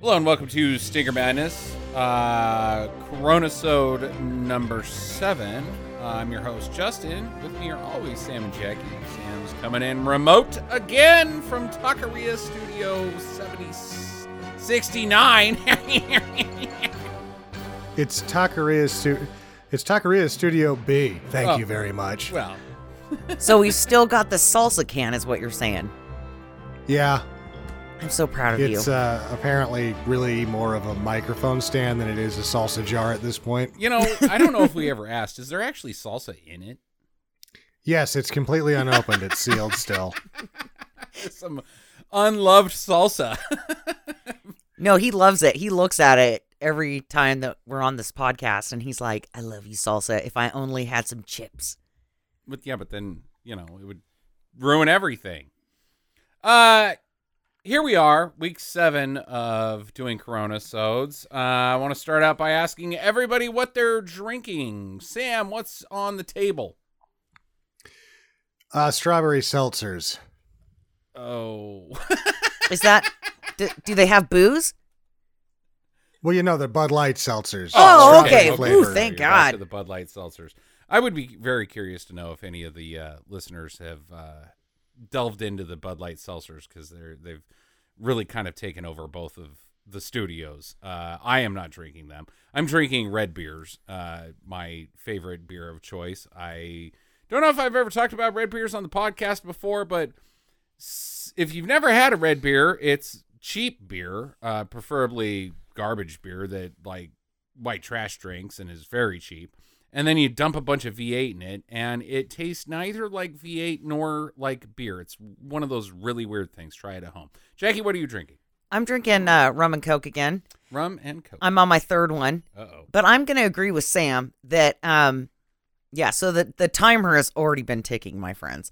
Hello and welcome to Stinker Madness, uh, Coronasode number seven. Uh, I'm your host Justin. With me are always Sam and Jackie. Sam's coming in remote again from Taqueria Studio 70, 69. It's Taqueria stu- It's Taqueria Studio B. Thank Oh. you very much. well, So we've still got the salsa can, is what you're saying. yeah, I'm so proud of it's you. uh, apparently really more of a microphone stand than it is a salsa jar at this point. you know, I don't know if we ever asked. Is there actually salsa in it? Yes, it's completely unopened. it's sealed still. Some unloved salsa. no, he loves it. He looks at it every time that we're on this podcast, and he's like, "I love you, salsa. If I only had some chips." But yeah, but then you know it would ruin everything. Uh, here we are, week seven of doing Corona sods. Uh, I want to start out by asking everybody what they're drinking. Sam, what's on the table? Uh, strawberry seltzers. Oh, Is that? do, do they have booze? Well, you know, they're Bud Light seltzers. Oh, Strawberry okay. Ooh, thank You're God. the Bud Light seltzers. I would be very curious to know if any of the uh, listeners have uh, delved into the Bud Light seltzers because they're they've really kind of taken over both of the studios. Uh, I am not drinking them. I'm drinking red beers, uh, my favorite beer of choice. I don't know if I've ever talked about red beers on the podcast before, but if you've never had a red beer, it's cheap beer, uh, preferably garbage beer that like white trash drinks and is very cheap. And then you dump a bunch of V8 in it, and it tastes neither like V8 nor like beer. It's one of those really weird things. Try it at home. Jackie, what are you drinking? I'm drinking uh, rum and coke again. Rum and Coke. I'm on my third one, Uh oh. but I'm going to agree with Sam that, um, yeah. So the the timer has already been ticking, my friends.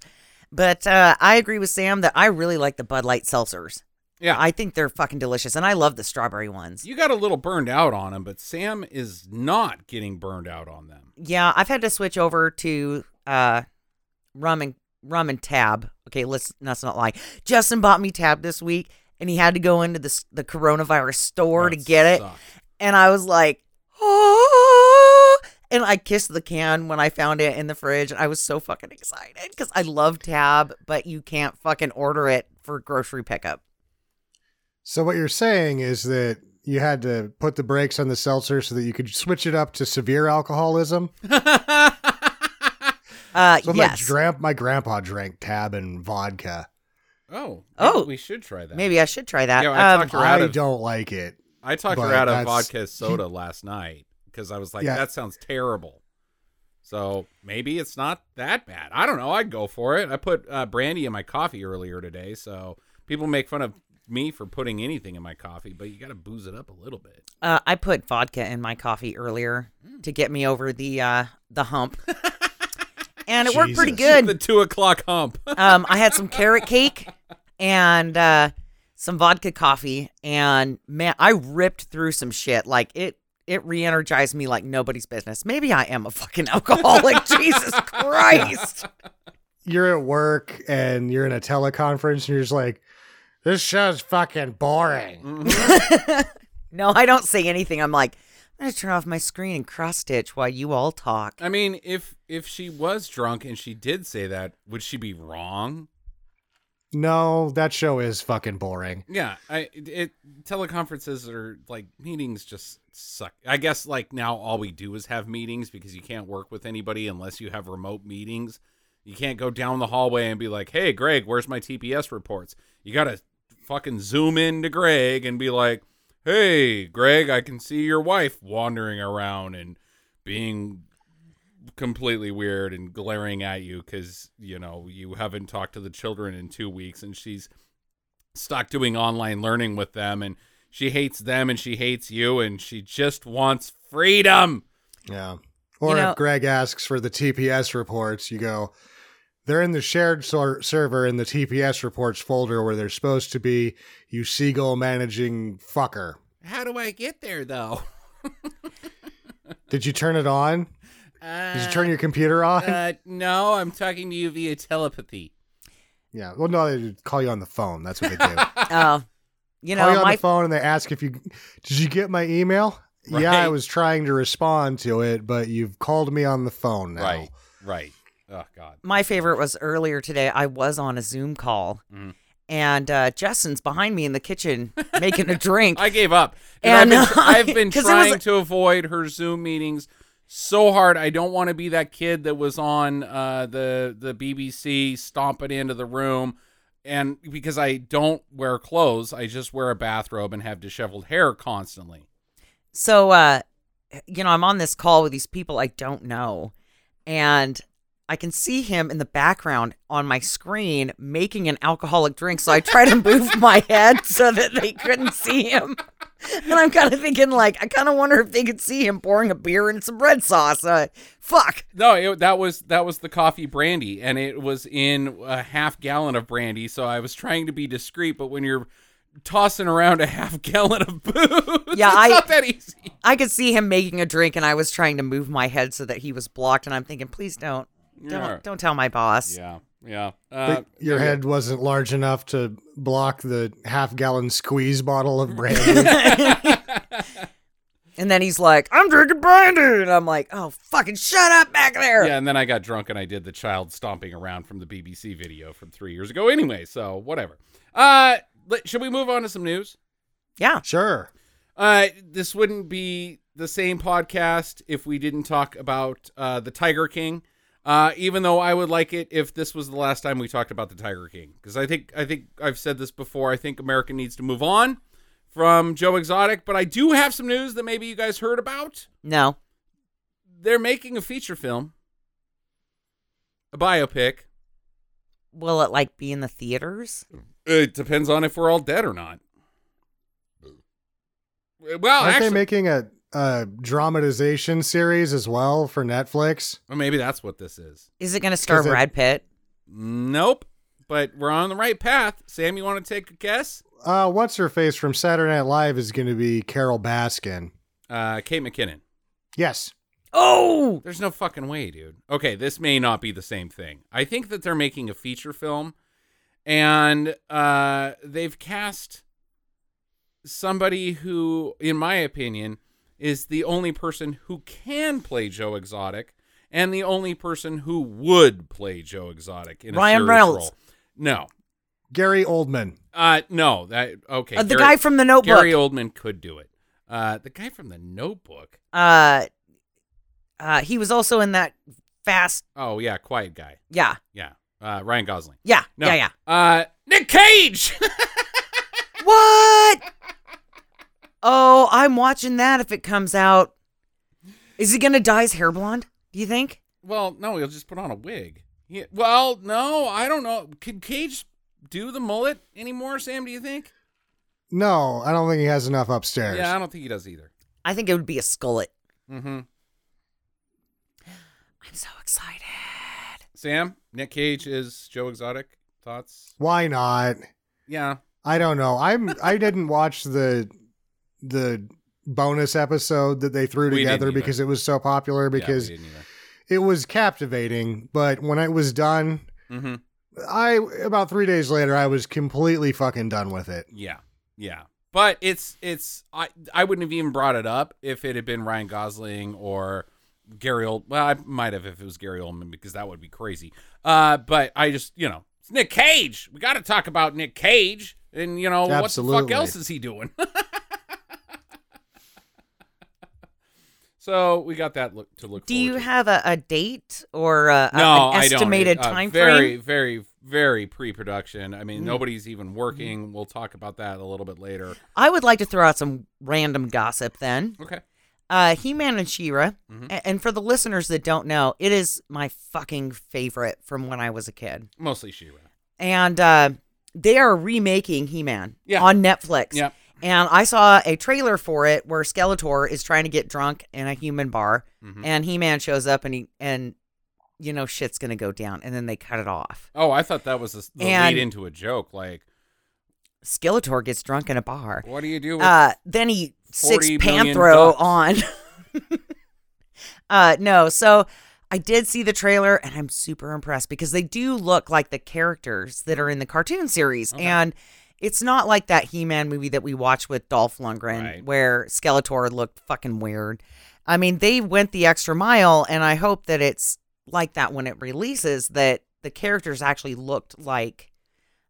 But uh, I agree with Sam that I really like the Bud Light seltzers. Yeah. I think they're fucking delicious, and I love the strawberry ones. You got a little burned out on them, but Sam is not getting burned out on them. Yeah, I've had to switch over to uh rum and rum and tab. Okay, let's let's not lie. Justin bought me tab this week and he had to go into the the coronavirus store to That get it. And I was like, "Oh!" And I kissed the can when I found it in the fridge. And I was so fucking excited cuz I love tab, but you can't fucking order it for grocery pickup. So what you're saying is that you had to put the brakes on the seltzer so that you could switch it up to severe alcoholism. Uh So yes. my, gra- my grandpa drank tab and vodka. oh. Oh. we should try that. Maybe I should try that. Yeah, I um, talked her out I of- don't like it. I talked her But out of vodka soda last night because I was like, Yeah. that sounds terrible. So maybe it's not that bad. I don't know. I'd go for it. I put uh, brandy in my coffee earlier today, so people make fun of me for putting anything in my coffee, but you got to booze it up a little bit. Uh, I put vodka in my coffee earlier to get me over the uh, the hump, and it worked pretty good. The two o'clock hump. Um, I had some carrot cake and uh, some vodka coffee, and man, I ripped through some shit. Like it, it re-energized me like nobody's business. Maybe I am a fucking alcoholic. Jesus Christ! You're at work and you're in a teleconference and you're just like, this show's fucking boring. No, I don't say anything. I'm like, I'm gonna turn off my screen and cross stitch while you all talk. I mean, if if she was drunk and she did say that, would she be wrong? No, that show is fucking boring. Yeah, I it teleconferences or like meetings just suck. I guess like now all we do is have meetings because you can't work with anybody unless you have remote meetings. You can't go down the hallway and be like, "Hey, Greg, where's my TPS reports?" You got to fucking zoom in to Greg and be like, "Hey, Greg, I can see your wife wandering around and being completely weird and glaring at you cuz, you know, you haven't talked to the children in 2 weeks and she's stuck doing online learning with them and she hates them and she hates you and she just wants freedom. Yeah. Or know- if Greg asks for the TPS reports, you go, they're in the shared sor- server in the TPS reports folder where they're supposed to be, you seagull managing fucker. How do I get there though? Did you turn it on? Uh, Did you turn your computer on? uh, no, I'm talking to you via telepathy. yeah. Well, no, they call you on the phone. That's what they do. Oh, You Call know, you on my the phone and they ask if you did you get my email? Yeah, I was trying to respond to it, but you've called me on the phone now. Right. Right. Oh God. my favorite was earlier today. I was on a Zoom call, Mhm. and uh, Justin's behind me in the kitchen making a drink. I gave up. And I've been, I've been it was- trying to avoid her Zoom meetings so hard. I don't want to be that kid that was on uh, the the BBC stomping into the room, and because I don't wear clothes, I just wear a bathrobe and have disheveled hair constantly. So, uh, you know, I'm on this call with these people I don't know, and I can see him in the background on my screen making an alcoholic drink. So I try to move my head so that they couldn't see him. And I'm kind of thinking, like, I kind of wonder if they could see him pouring a beer and some red sauce. Uh, fuck. No, it, that was that was the coffee brandy, and it was in a half gallon of brandy. So I was trying to be discreet, but when you're tossing around a half gallon of booze, Yeah, it's I- not that easy. I could see him making a drink, and I was trying to move my head so that he was blocked. And I'm thinking, please don't, don't, don't tell my boss. Yeah, yeah. Uh, your head wasn't large enough to block the half gallon squeeze bottle of brandy. And then he's like, I'm drinking brandy. And I'm like, oh, fucking shut up back there. Yeah, and then I got drunk and I did the child stomping around from the BBC video from three years ago. Anyway, so whatever. Uh, should we move on to some news? Yeah. sure. Uh, this wouldn't be the same podcast if we didn't talk about uh, the Tiger King. Uh, even though I would like it if this was the last time we talked about the Tiger King, because I think I think I've said this before. I think America needs to move on from Joe Exotic, but I do have some news that maybe you guys heard about. No. They're making a feature film, a biopic. Will it like be in the theaters? It depends on if we're all dead or not. Well, Aren't actually, they making a, a dramatization series as well for Netflix? or maybe that's what this is. Is it going to star Is it- Brad Pitt? Nope. But we're on the right path. Sam, you want to take a guess? Uh, what's her face from Saturday Night Live is going to be Carole Baskin. Uh, Kate McKinnon. Yes. Oh, There's no fucking way, dude. Okay, this may not be the same thing. I think that they're making a feature film, and uh, they've cast somebody who, in my opinion, is the only person who can play Joe Exotic, and the only person who would play Joe Exotic in a Ryan serious Reynolds. role. No, Gary Oldman. uh, no. That okay. uh, the Gary- guy from The Notebook. Gary Oldman could do it. Uh, the guy from the Notebook. uh, uh, he was also in that Fast. Oh yeah, quiet guy. Yeah, Yeah, uh, Ryan Gosling. yeah, No. yeah, yeah. Uh, Nick Cage. What? Oh, I'm watching that if it comes out. Is he gonna dye his hair blonde? Do you think? well, no, he'll just put on a wig. He, well, no, I don't know. Could Cage do the mullet anymore, Sam? Do you think? No, I don't think he has enough upstairs. Yeah, I don't think he does either. I think it would be a skullet. Mm-hmm. I'm so excited. Sam, Nick Cage is Joe Exotic. Thoughts? Why not? Yeah. I don't know. I'm I didn't watch the the bonus episode that they threw We together because it was so popular because yeah, we didn't either. it was captivating, but when it was done, Mm-hmm. I about 3 days later I was completely fucking done with it. Yeah, yeah. But it's it's I I wouldn't have even brought it up if it had been Ryan Gosling or Gary Old. Well, I might have if it was Gary Oldman because that would be crazy. Uh, but I just you know it's Nick Cage. We got to talk about Nick Cage, and you know what the fuck else is he doing? so we got that look to look. Do you to. have a, a date or a, no, an estimated. Uh, time very, frame? very, very very pre-production. I mean, Mm. nobody's even working. We'll talk about that a little bit later. I would like to throw out some random gossip then. Okay. Uh, He-Man and She-Ra, Mhm. and for the listeners that don't know, it is my fucking favorite from when I was a kid. Mostly She-Ra. And uh, they are remaking He-Man Yeah. on Netflix. Yep. And I saw a trailer for it where Skeletor is trying to get drunk in a human bar, Mhm. and He-Man shows up and he and you know shit's gonna go down, and then they cut it off. Oh, I thought that was the, the And- lead into a joke. Like, Skeletor gets drunk in a bar. what do you do with? Uh, then he six 40 million Panthro ducks. on. uh, no, so I did see the trailer and I'm super impressed because they do look like the characters that are in the cartoon series, Okay. and It's not like that He-Man movie that we watched with Dolph Lundgren, Right. where Skeletor looked fucking weird. I mean, they went the extra mile, and I hope that it's like that when it releases. That the characters actually looked like,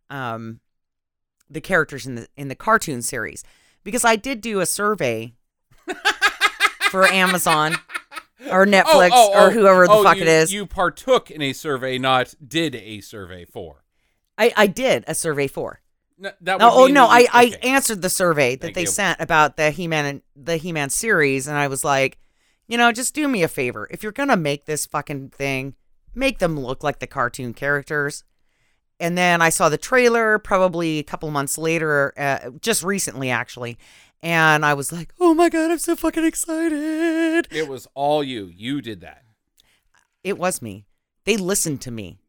um, the characters in the in the cartoon series. Because I did do a survey for Amazon or Netflix or whoever the oh, fuck you, it is. You partook in a survey, not did a survey for. I I did a survey for. No, that No, oh no, I, I okay. answered the survey that Thank they you. sent about the He-Man the He-Man series, and I was like, you know, just do me a favor. If you're gonna make this fucking thing, make them look like the cartoon characters. And then I saw the trailer probably a couple months later, uh, just recently actually, and I was like, oh my god, I'm so fucking excited. It was all you. You did that. It was me. They listened to me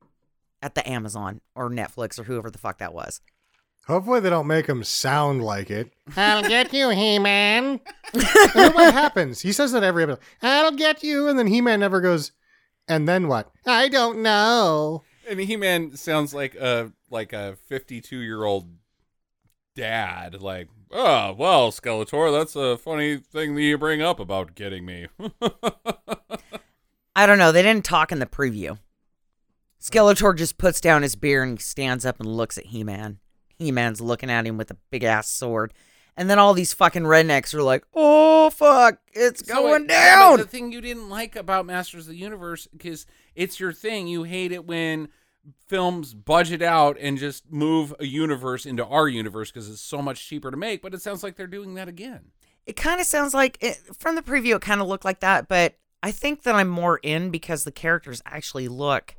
at the Amazon or Netflix or whoever the fuck that was. Hopefully they don't make him sound like it. I'll get you, He-Man. And then what happens? He says that every episode. I'll get you, and then He-Man never goes. And then what? I don't know. And He Man sounds like a like a fifty two year old dad. Like, oh well, Skeletor, that's a funny thing that you bring up about getting me. I don't know. They didn't talk in the preview. Skeletor just puts down his beer and stands up and looks at He Man. He Man's looking at him with a big ass sword. And then all these fucking rednecks are like, oh, fuck, it's So, going but down. The thing you didn't like about Masters of the Universe, because it's your thing. You hate it when films budget out and just move a universe into our universe because it's so much cheaper to make. But it sounds like they're doing that again. It kind of sounds like, it, from the preview, it kind of looked like that. But I think that I'm more in because the characters actually look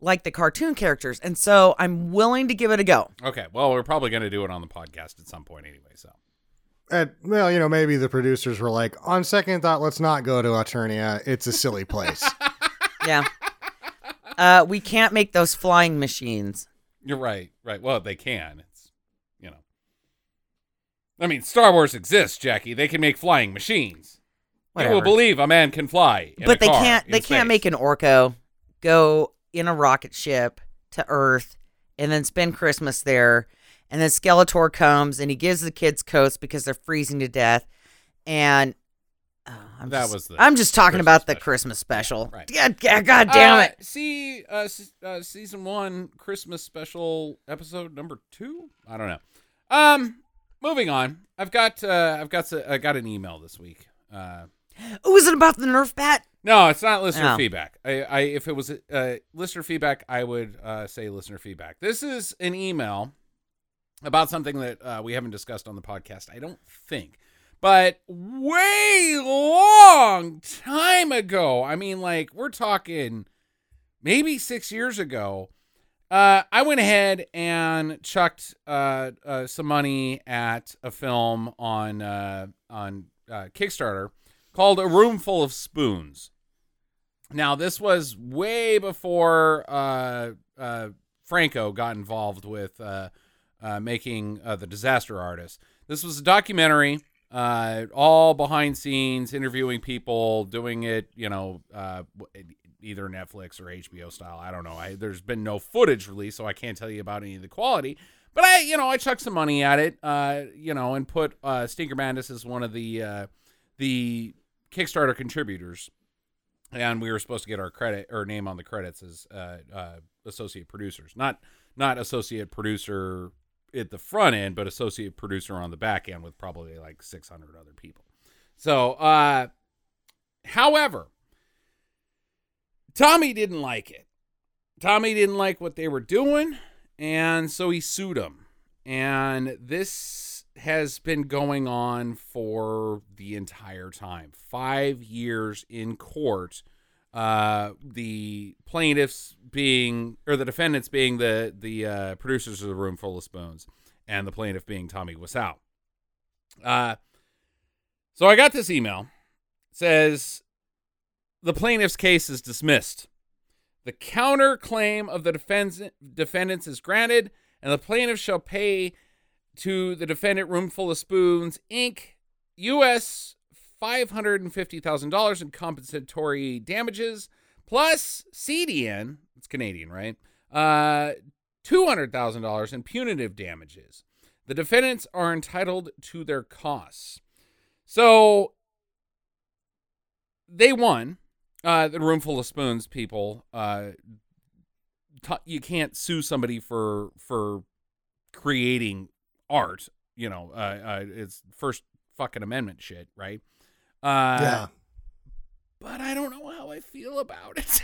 like the cartoon characters. And so I'm willing to give it a go. Okay, well, we're probably going to do it on the podcast at some point anyway. So And, well, you know, maybe the producers were like, on second thought, let's not go to Eternia. It's a silly place. Yeah. uh, we can't make those flying machines. you're right, right. Well, they can. It's you know, I mean, Star Wars exists, Jackie. They can make flying machines. They will believe a man can fly. in a but they car can't they can't space. make an Orko go in a rocket ship to earth and then spend christmas there and then skeletor comes and he gives the kids coats because they're freezing to death and uh, I'm That just, was I'm just talking Christmas about the special. Christmas special. Right. God, God, God damn Uh, it! see, uh, uh, season one Christmas special episode number two. I don't know. Um, moving on. I've got uh, I've got I got an email this week. Uh, Oh, is it about the Nerf bat? No, it's not listener Oh. feedback. I, I if it was uh, listener feedback, I would uh, say listener feedback. This is an email about something that uh, we haven't discussed on the podcast. I don't think, but way long time ago. I mean, like we're talking maybe six years ago. Uh, I went ahead and chucked uh, uh, some money at a film on uh, on uh, Kickstarter called "A Room Full of Spoons." Now, this was way before uh, uh, Franco got involved with uh, uh, making uh, the Disaster Artist. This was a documentary, uh, all behind scenes, interviewing people, doing it, you know, either Netflix or HBO style. I don't know. I, there's been no footage released, so I can't tell you about any of the quality. But I, you know, I chucked some money at it, you know, and put Stinker Madness as one of the the Kickstarter contributors and we were supposed to get our credit or name on the credits as uh, uh, associate producers, not not associate producer at the front end, but associate producer on the back end with probably like 600 other people. So, uh, however, Tommy didn't like it. Tommy didn't like what they were doing, and so he sued them. And this has been going on for the entire time five years in court. Uh, the plaintiffs being, or the defendants being the the uh, producers of the Room Full of Spoons, and the plaintiff being Tommy Wiseau. Uh, so I got this email. It says the plaintiff's case is dismissed. The counterclaim of the defense, defendants is granted, and the plaintiff shall pay to the defendant Roomful of Spoons, Inc., U.S. $550,000 in compensatory damages, plus CDN, it's Canadian, right? Uh, $200,000 in punitive damages. The defendants are entitled to their costs. So they won. Uh, the room full of spoons people. Uh, t- you can't sue somebody for for creating art. You know, uh, uh, it's first fucking amendment shit, right? Uh, yeah. but I don't know how I feel about it.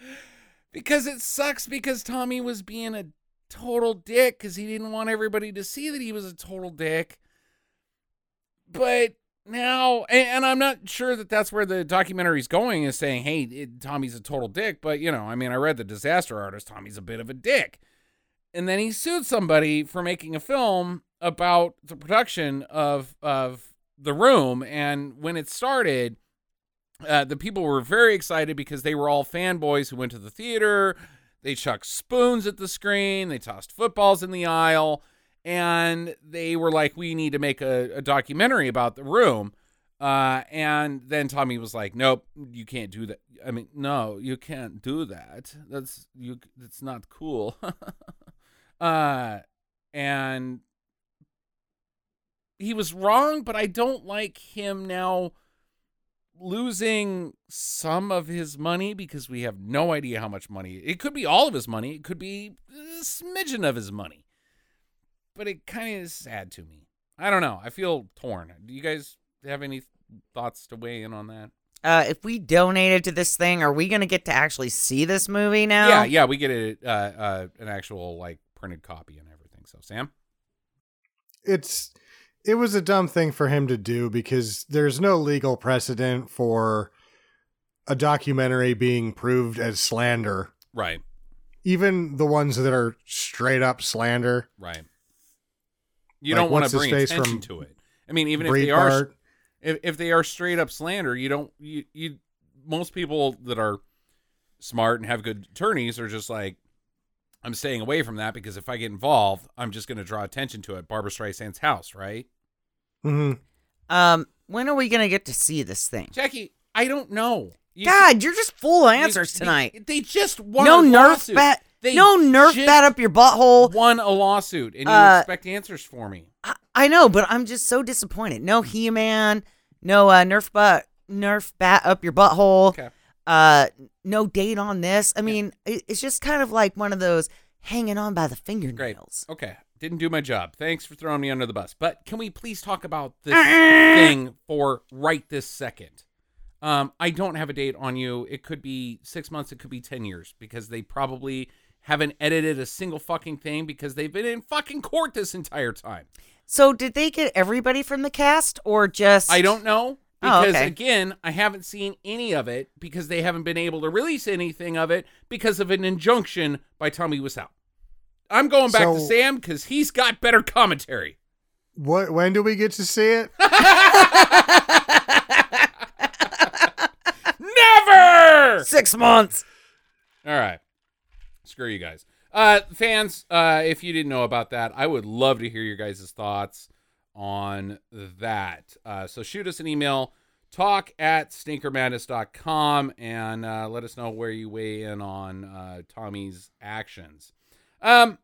because it sucks because Tommy was being a total dick because he didn't want everybody to see that he was a total dick. But now, and, and I'm not sure that that's where the documentary's going is saying, hey, it, Tommy's a total dick. But, you know, I mean, I read The Disaster Artist, Tommy's a bit of a dick. And then he sued somebody for making a film about the production of of the room. And when it started uh, the people were very excited because they were all fanboys who went to the theater. They chucked spoons at the screen. They tossed footballs in the aisle. And they were like we need to make a, a documentary about the room. Uh, and then tommy was like nope you can't do that. I mean no you can't do that. That's you that's not cool uh and he was wrong, but I don't like him now losing some of his money because we have no idea how much money. It could be all of his money. It could be a smidgen of his money. But it kind of is sad to me. I don't know. I feel torn. Do you guys have any thoughts to weigh in on that? Uh, if we donated to this thing, are we going to get to actually see this movie now? Yeah, yeah, we get it uh, uh, an actual like printed copy and everything. So, Sam? It's it was a dumb thing for him to do because there's no legal precedent for a documentary being proved as slander. Right, Even the ones that are straight up slander. right. You Like, don't want to bring attention from to it. I mean, even if they are if if they are straight up slander, you don't you you most people that are smart and have good attorneys are just like I'm staying away from that because if I get involved, I'm just going to draw attention to it. Barbra Streisand's house, right? Mhm. Um, when are we going to get to see this thing? Jackie, I don't know. You- God, you're just full of answers they- tonight. They, just won No a nerf bat. They No nerf bat up your butthole. Won a lawsuit, and you Uh, expect answers for me. I, I know, but I'm just so disappointed. No He Man, no uh, Nerf butt, Nerf bat up your butthole. Okay. Uh, no date on this. I mean, it, it's just kind of like one of those hanging on by the fingernails. Okay, didn't do my job. Thanks for throwing me under the bus. But can we please talk about this thing for right this second? Um, I don't have a date on you. It could be six months. It could be ten years because they probably haven't edited a single fucking thing because they've been in fucking court this entire time. So, did they get everybody from the cast, or just? I don't know Oh, because okay. again, I haven't seen any of it because they haven't been able to release anything of it because of an injunction by Tommy Wiseau. I'm going back to Sam because he's got better commentary. What when do we get to see it? Never. six months. All right. Screw you guys. Uh, fans, uh, if you didn't know about that, I would love to hear your guys' thoughts on that. Uh, so shoot us an email, talk at stinkermadness.com, and uh, let us know where you weigh in on uh, Tommy's actions. Um,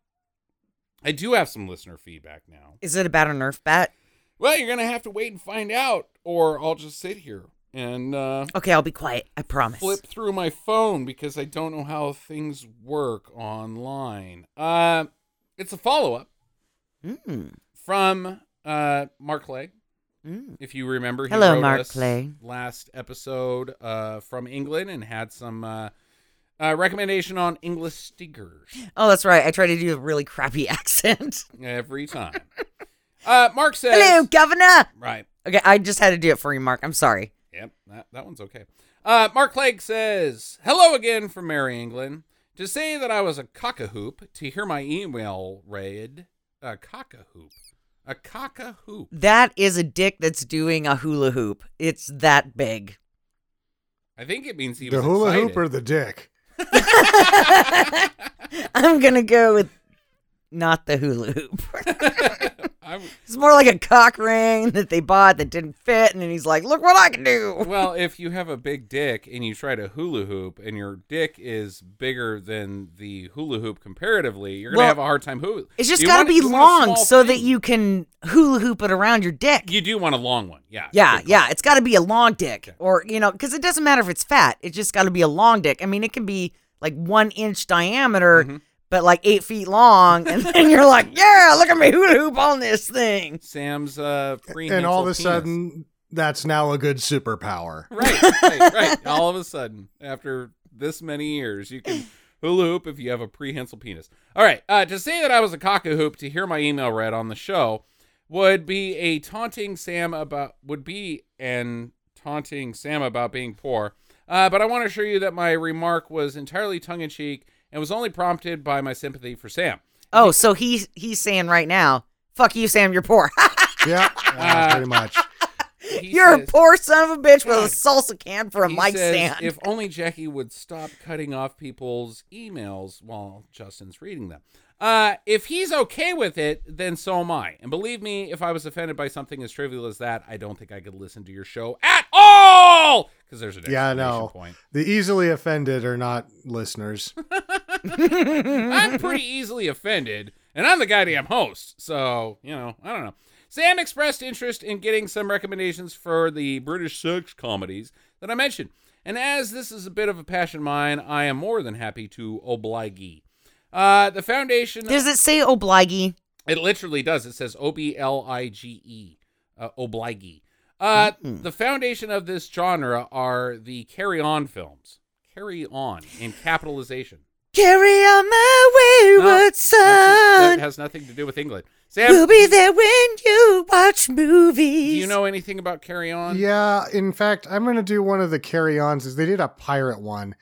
I do have some listener feedback now. Is it about a Nerf bat? Well, you're going to have to wait and find out, or I'll just sit here and uh, Okay, I'll be quiet. I promise. flip through my phone because I don't know how things work online. Uh, it's a follow up Mm, from uh, Mark Clegg. mm. If you remember, he Hello, Mark Clegg. last episode uh, from England and had some uh, uh, recommendation on English stickers Oh, that's right. I try to do a really crappy accent. every time. uh, Mark says, Hello, Governor. right. Okay, I just had to do it for you, Mark. I'm sorry. Yep, that, that one's okay. Uh, Mark Clegg says, Hello again from Merry England. To say that I was a cockahoop, to hear my email read, a cockahoop. A cockahoop. That is a dick that's doing a hula hoop. It's that big. I think it means he The was hula excited. hoop or the dick? I'm gonna go with not the hula hoop. It's more like a cock ring that they bought that didn't fit, and then he's like, "Look what I can do." well, if you have a big dick and you try to hula hoop and your dick is bigger than the hula hoop comparatively, you're gonna Well, have a hard time hula. It's just You got to be you want a long so that you can hula hoop it around your dick. You do want a long one, yeah. Yeah, yeah, it's got to be a long dick, or you know, because it doesn't matter if it's fat. It just got to be a long dick. I mean, it can be like one inch diameter, Mm-hmm. But like eight feet long, and then you're like, yeah, look at me hula hoop on this thing. Sam's uh, and all of a penis. sudden, that's now a good superpower. Right, right, right. All of a sudden, after this many years, you can hula hoop if you have a prehensile penis. All right. Uh, to say that I was a cock-a-hoop to hear my email read on the show would be a taunting Sam about would be an taunting Sam about being poor. Uh, but I want to assure you that my remark was entirely tongue-in-cheek and was only prompted by my sympathy for Sam. Oh, so he he's saying right now, fuck you, Sam, you're poor. Yeah, yeah, pretty much. You're a poor son of a bitch with a salsa can for a He mic says, stand. If only Jackie would stop cutting off people's emails while Justin's reading them. Uh, if he's okay with it, then so am I. And believe me, if I was offended by something as trivial as that, I don't think I could listen to your show at all. Because there's an Yeah, I know. point. The easily offended are not listeners. I'm pretty easily offended, and I'm the goddamn host. So, you know, I don't know. Sam expressed interest in getting some recommendations for the British sex comedies that I mentioned. And as this is a bit of a passion of mine, I am more than happy to oblige. Uh, the foundation. Does it say oblige? It literally does. It says O B L I G E, uh, oblige. Uh, Hmm. The foundation of this genre are the Carry On films. Carry On in capitalization. Carry on my wayward That's- That son. has nothing to do with England. Sam, We'll be there when you watch movies. do you know anything about Carry On? Yeah, in fact, I'm going to do one of the carry-ons. Is they did a pirate one,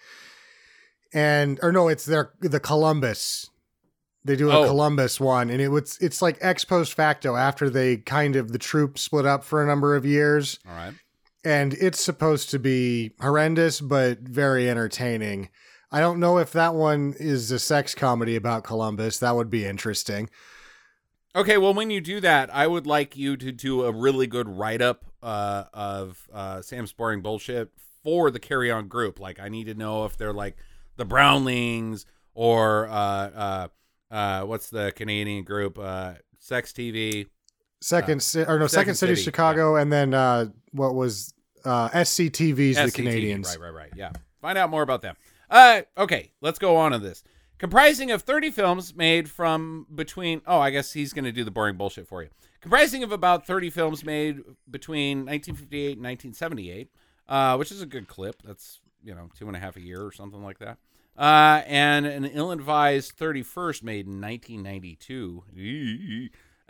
and or no, it's their the Columbus. They do a Oh. Columbus one, and it was it's like ex post facto after they kind of the troop split up for a number of years, All right. and it's supposed to be horrendous but very entertaining. I don't know if that one is a sex comedy about Columbus. That would be interesting. Okay, well, when you do that, I would like you to do a really good write up uh, of uh, Sam's boring bullshit for the Carry On group. Like, I need to know if they're like the Groundlings or uh, uh, uh, what's the Canadian group? Uh, SCTV. Second, ci- or no, Uh, Second Second, City, City, Chicago, and then uh, what was uh, SCTV's the Canadians. Right, right, right. Yeah. Find out more about them. Uh, okay, let's go on to this. Comprising of 30 films made from between, oh, I guess he's going to do the boring bullshit for you. Comprising of about 30 films made between 1958 and 1978, uh, which is a good clip. That's, you know, two and a half a year or something like that. Uh, and an ill-advised 31st made in 1992.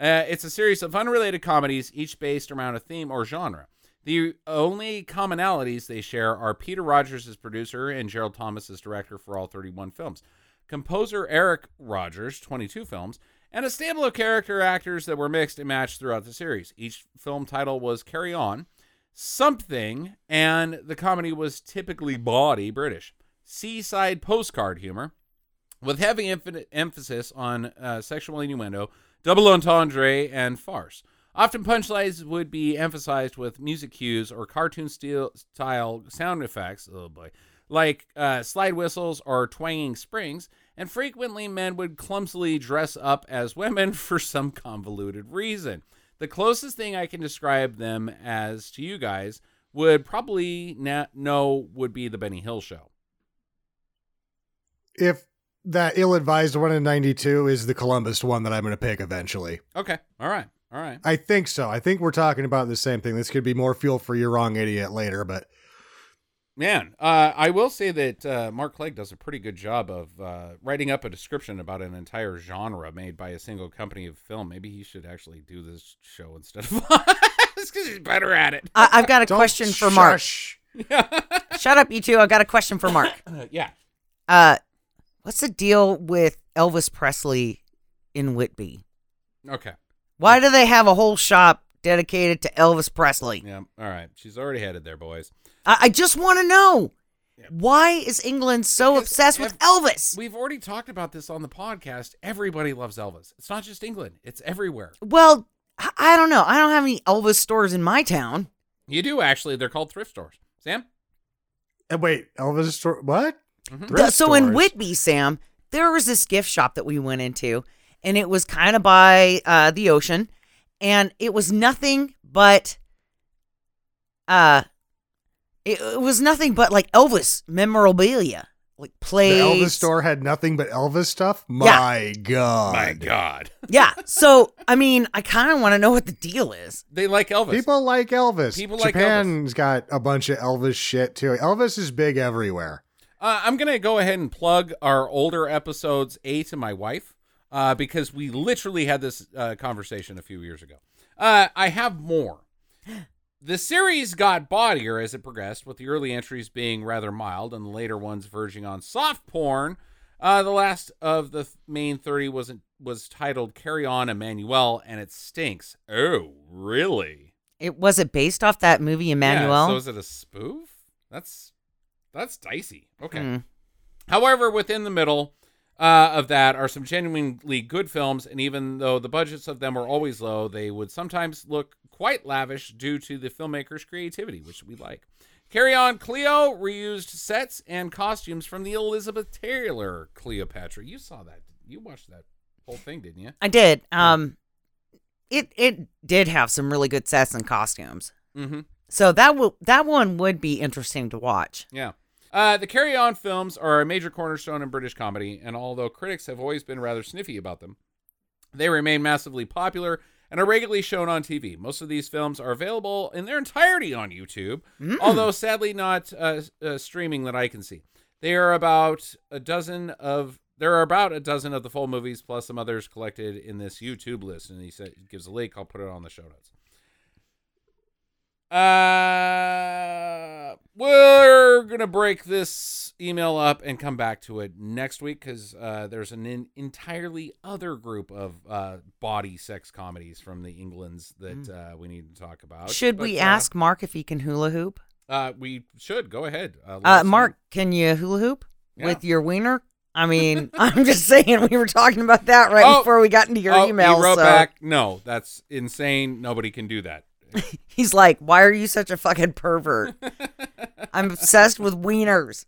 Uh, it's a series of unrelated comedies, each based around a theme or genre. The only commonalities they share are Peter Rogers as producer and Gerald Thomas as director for all 31 films, composer Eric Rogers, 22 films, and a stable of character actors that were mixed and matched throughout the series. Each film title was Carry On, Something, and the comedy was typically bawdy British. Seaside postcard humor, with heavy emph- emphasis on uh, sexual innuendo, double entendre, and farce. Often punchlines would be emphasized with music cues or cartoon style sound effects, oh boy, like uh, slide whistles or twanging springs, and frequently men would clumsily dress up as women for some convoluted reason. The closest thing I can describe them as to you guys would probably na- know would be the Benny Hill show. if that ill-advised one in 92 is the Columbus one that I'm going to pick eventually. Okay, all right, all right. I think so. I think we're talking about the same thing. This could be more fuel for your wrong idiot later, but Man, uh, I will say that uh, Mark Clegg does a pretty good job of uh, writing up a description about an entire genre made by a single company of film. Maybe he should actually do this show instead of us because he's better at it. I, I've got a don't question for Mark. shush. Shut up, you two. I've got a question for Mark. Uh, yeah. Uh, what's the deal with Elvis Presley in Whitby? Okay. Why do they have a whole shop dedicated to Elvis Presley? Yeah. All right. She's already headed there, boys. I, I just want to know Yeah. why is England so Because obsessed with Elvis? We've already talked about this on the podcast. Everybody loves Elvis. It's not just England; it's everywhere. Well, I, I don't know. I don't have any Elvis stores in my town. You do actually. They're called thrift stores. Sam. And wait, Elvis store what? Mhm. The- so in. Whitby, Sam, there was this gift shop that we went into, and it was kind of by uh, the ocean, and it was nothing but, uh, it, it was nothing but like Elvis memorabilia, like plays. The. Elvis store had nothing but Elvis stuff. My God, My God. Yeah. So I mean, I kind of want to know what the deal is. They like Elvis. People like Elvis. People like Japan's got a bunch of Elvis shit too. Elvis is big everywhere. Uh, I'm gonna go ahead and plug our older episodes A to my wife, uh, because we literally had this uh, conversation a few years ago. Uh, I have more. The series got bawdier as it progressed, with the early entries being rather mild and the later ones verging on soft porn. Uh, the last of the th- main 30 was was titled "Carry On, Emmanuel," and it stinks. Oh, really? It was it based off that movie Yeah, Emmanuel? so is it a spoof? That's that's dicey. Okay. Hmm. However, within the middle uh, of that are some genuinely good films, and even though the budgets of them are always low, they would sometimes look quite lavish due to the filmmaker's creativity, which we like. Carry On Cleo reused sets and costumes from the Elizabeth Taylor Cleopatra. You saw that. You watched that whole thing, didn't you? I did. Um, it it did have some really good sets and costumes. Mm-hmm. So that will that one would be interesting to watch. Yeah. Uh, the Carry On films are a major cornerstone in British comedy, and although critics have always been rather sniffy about them, they remain massively popular and are regularly shown on TV. Most of these films are available in their entirety on YouTube, although sadly not uh, uh, streaming that I can see. They are about a dozen of there are about a dozen of the full movies plus some others collected in this YouTube list, and he said gives a link. I'll put it on the show notes. Uh, we're gonna break this email up and come back to it next week because uh, there's an in- entirely other group of uh, body sex comedies from the Englands that uh, we need to talk about. Should But, we uh, ask Mark if he can hula hoop? Uh, we should go ahead. Uh, Uh. Mark, can you hula hoop Yeah. with your wiener? I mean, I'm just saying we were talking about that right Oh. before we got into your oh, email. He wrote so back. No, that's insane. Nobody can do that. he's like, "Why are you such a fucking pervert?" I'm obsessed with wieners.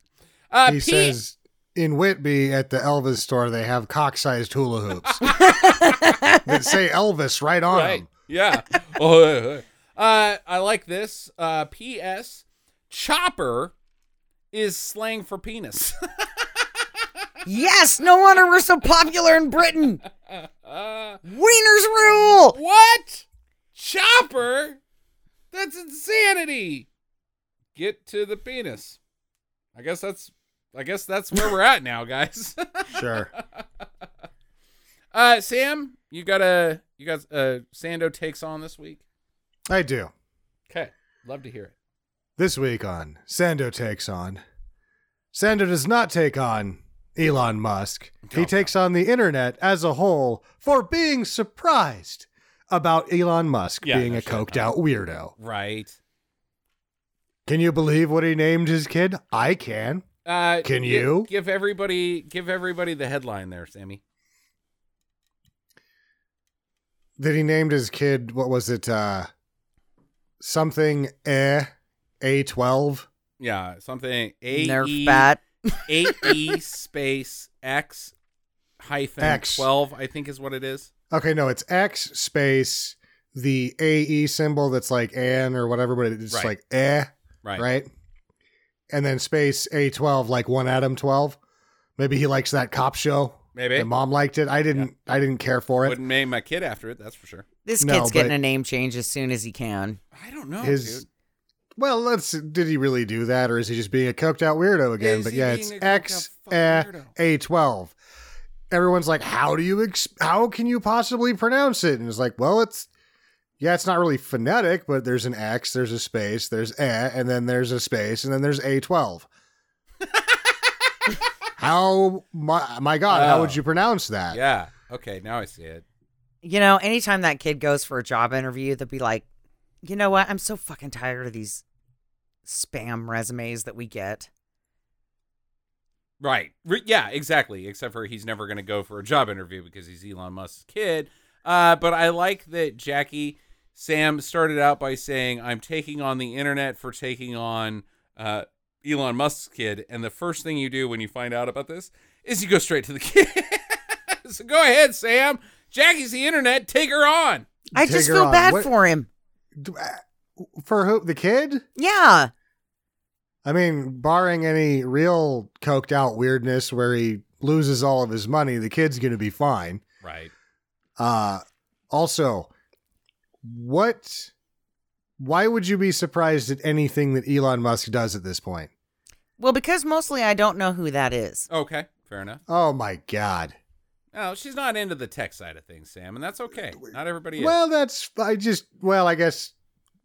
Uh, he P- says in Whitby at the Elvis store they have cock-sized hula hoops that say Elvis right on right. them. Yeah. oh, uh, I like this. Uh, P.S. Chopper is slang for penis. Yes, no wonder we're so popular in Britain. uh, Wieners rule. what? Chopper? That's insanity. Get to the penis. I guess that's. I guess that's where we're at now, guys. Sure. uh, Sam, you got a you got a Sando takes on this week. I do. Okay, love to hear it. This week on Sando Takes On. Sando does not take on Elon Musk. He Oh, takes on the internet as a whole for being surprised about Elon Musk Yeah, being no a coked out weirdo. Right. Can you believe what he named his kid? I can. Uh, Can gi- you? give everybody give everybody the headline there, Sammy? That he named his kid, what was it? Uh, something eh, A12. Yeah, something A Nerf E bat. A E space X hyphen X. twelve. I think is what it is. Okay, no, it's X space the AE symbol that's like an or whatever, but it's Right. like eh, Right. right? And then space A12, like one Atom 12. Maybe he likes that cop show. Maybe And mom liked it. I didn't. I didn't care for it. wouldn't name my kid after it. That's for sure. This No, kid's getting a name change as soon as he can. I don't know, His dude. well, let's. Did he really do that, or is he just being a coked out weirdo again? Is but yeah, it's a coked X out A weirdo? A12. Everyone's like, how do you? Ex- how can you possibly pronounce it? And it's like, well, it's yeah, it's not really phonetic, but there's an X, there's a space, there's A, and then there's a space, and then there's A12. how my my God, how Oh. would you pronounce that? Yeah. Okay. Now I see it. You know, anytime that kid goes for a job interview, they'll be like, you know what? I'm so fucking tired of these spam resumes that we get. Right. Re- yeah. Exactly. Except for he's never going to go for a job interview because he's Elon Musk's kid. Uh, but I like that Jackie Sam started out by saying, "I'm taking on the internet for taking on uh, Elon Musk's kid," and the first thing you do when you find out about this is you go straight to the kid. so go ahead, Sam. Jackie's the internet. Take her on. I Take just feel on. bad What- for him. For who? The kid? Yeah. I mean, barring any real coked out weirdness where he loses all of his money, the kid's going to be fine. Right. Uh, also, what? Why would you be surprised at anything that Elon Musk does at this point? Well, because mostly I don't know who that is. Okay. Fair enough. Oh my God! Oh, she's not into the tech side of things, Sam, and that's okay. Not everybody is. Well, that's I just well, I guess,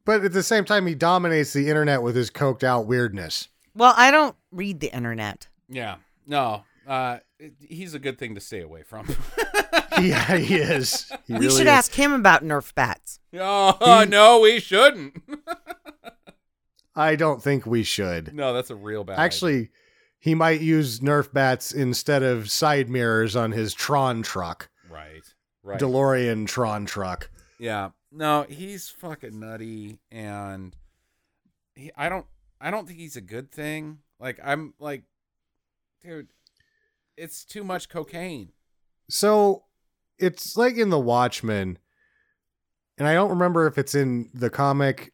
but at the same time, he dominates the internet with his coked out weirdness. Well, I don't read the internet. yeah. No. Uh, it- he's a good thing to stay away from. yeah, he is. He we really should is. ask him about Nerf bats. oh no, we shouldn't. I don't think we should. no, that's a real bad. idea. Actually, he might use Nerf bats instead of side mirrors on his Tron truck, right. Right. DeLorean Tron truck. Yeah. No, he's fucking nutty and he I don't I don't think he's a good thing. Like I'm like dude, it's too much cocaine. So it's like in The Watchmen, and I don't remember if it's in the comic.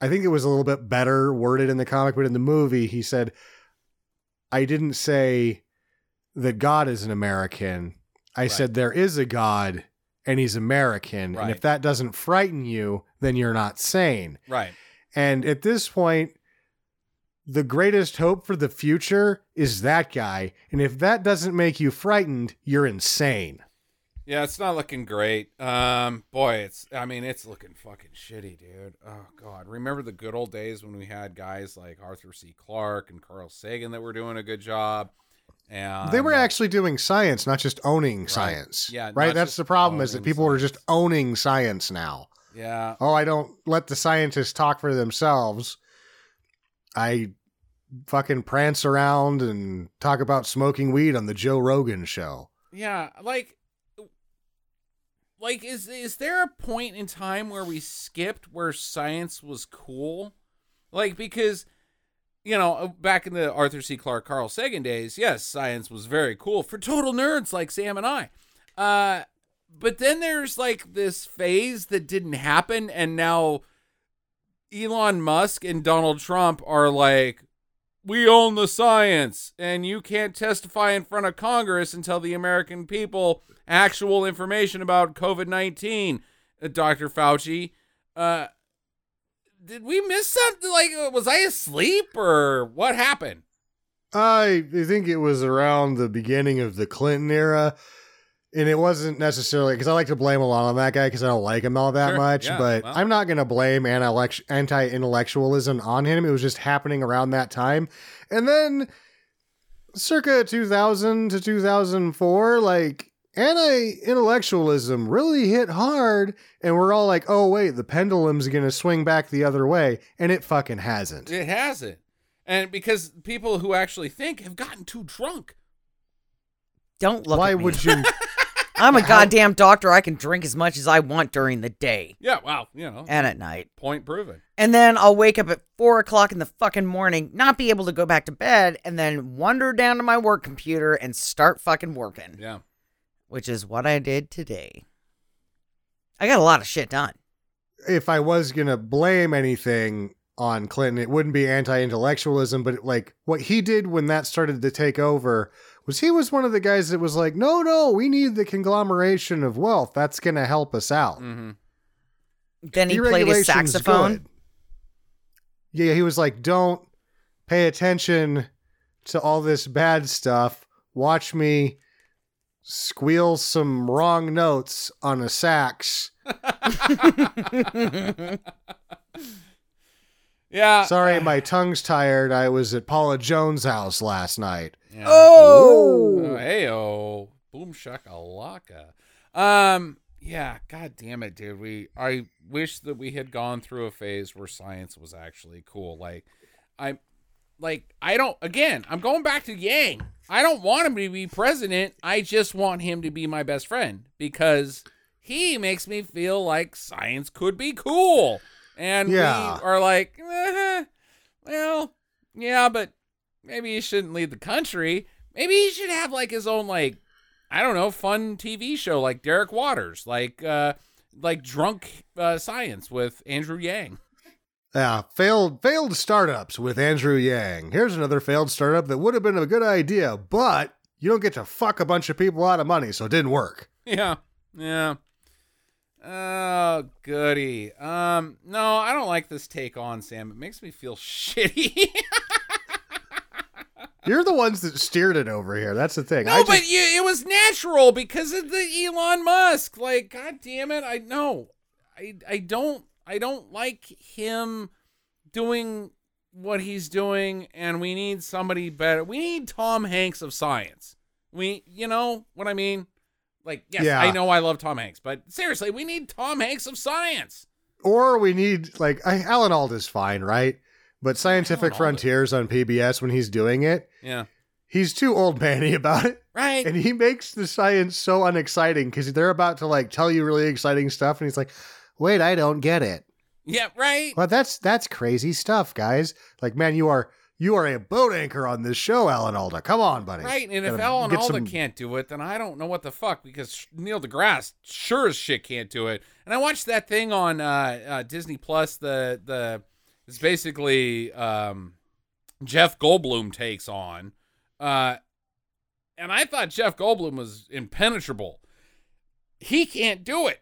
I think it was a little bit better worded in the comic, but in the movie, he said, I didn't say that God is an American. I Right. said there is a God and he's American. And if that doesn't frighten you, then you're not sane. Right. And at this point, the greatest hope for the future is that guy. And if that doesn't make you frightened, you're insane. Yeah, it's not looking great. Um, boy, it's I mean, it's looking fucking shitty, dude. Oh god. Remember the good old days when we had guys like Arthur C. Clarke and Carl Sagan that were doing a good job. And they were uh, actually doing science, not just owning science. Yeah, Right. That's the problem is that people are just owning science now. Yeah. Oh, I don't let the scientists talk for themselves. I fucking prance around and talk about smoking weed on the Joe Rogan show. Yeah, like like is is there a point in time where we skipped where science was cool? Like because you know, uh, back in the Arthur C. Clarke Carl Sagan days, yes, science was very cool for total nerds like Sam and I. Uh but then there's like this phase that didn't happen and now Elon Musk and Donald Trump are like we own the science and you can't testify in front of Congress until the American people actual information about COVID-19, uh, Dr. Fauci. Uh did we miss something? Like, uh, was I asleep or what happened? I think it was around the beginning of the Clinton era. And it wasn't necessarily because I like to blame a lot on that guy because I don't like him all that Sure, much. yeah, but well. I'm not going to blame anti intellectualism on him. It was just happening around that time. And then circa 2000 to 2004, like anti intellectualism really hit hard. And we're all like, oh, wait, the pendulum's going to swing back the other way. And it fucking hasn't. It hasn't. And because people who actually think have gotten too drunk. Don't look Why at me. would you? I'm a goddamn doctor. I can drink as much as I want during the day Yeah, wow, you know, and at night. point proven. And then I'll wake up at four o'clock in the fucking morning, not be able to go back to bed, and then wander down to my work computer and start fucking working, Yeah. Which is what I did today. I got a lot of shit done. if I was gonna blame anything on Clinton, it wouldn't be anti-intellectualism, but like what he did when that started to take over was he was one of the guys that was like, no, no, we need the conglomeration of wealth. That's gonna help us out. Mm-hmm. Then he played his saxophone. good. Yeah, he was like, don't pay attention to all this bad stuff. Watch me squeal some wrong notes on a sax. Yeah. Sorry, my tongue's tired. I was at Paula Jones' house last night. Yeah. Oh! Oh, hey, oh, boom shakalaka. Um, yeah, god damn it, dude. We I wish that we had gone through a phase where science was actually cool. Like, I'm like I don't. Again, I'm going back to Yang. I don't want him to be president. I just want him to be my best friend because he makes me feel like science could be cool. And Yeah. we are like, eh, well, yeah, but maybe he shouldn't lead the country. Maybe he should have like his own like I don't know, fun TV show like Derek Waters, like uh like drunk uh, science with Andrew Yang. Yeah, failed failed startups with Andrew Yang. Here's another failed startup that would have been a good idea, but you don't get to fuck a bunch of people out of money, so it didn't work. Yeah. Yeah. Oh, goody. Um, no, I don't like this take on Sam. It makes me feel shitty. You're the ones that steered it over here. That's the thing. no, just, but you, it was natural because of the Elon Musk. Like, god damn it, I know. I I don't I don't like him doing what he's doing, and we need somebody better. We need Tom Hanks of science. We, you know what I mean? Like, yes, Yeah. I know I love Tom Hanks, but seriously, we need Tom Hanks of science. or we need like I, Alan Alda's fine, right? But Scientific Frontiers on PBS when he's doing it, Yeah. he's too old manny about it. Right. And he makes the science so unexciting because they're about to like tell you really exciting stuff, and he's like, "Wait, I don't get it." yeah, right. Well, that's that's crazy stuff, guys. Like, man, you are you are a boat anchor on this show, Alan Alda. Come on, buddy. Right. And if Alan Alda some- can't do it, then I don't know what the fuck because Neil deGrasse sure as shit can't do it. And I watched that thing on uh, uh, Disney Plus. The the it's basically um, Jeff Goldblum takes on, uh, and I thought Jeff Goldblum was impenetrable. He can't do it.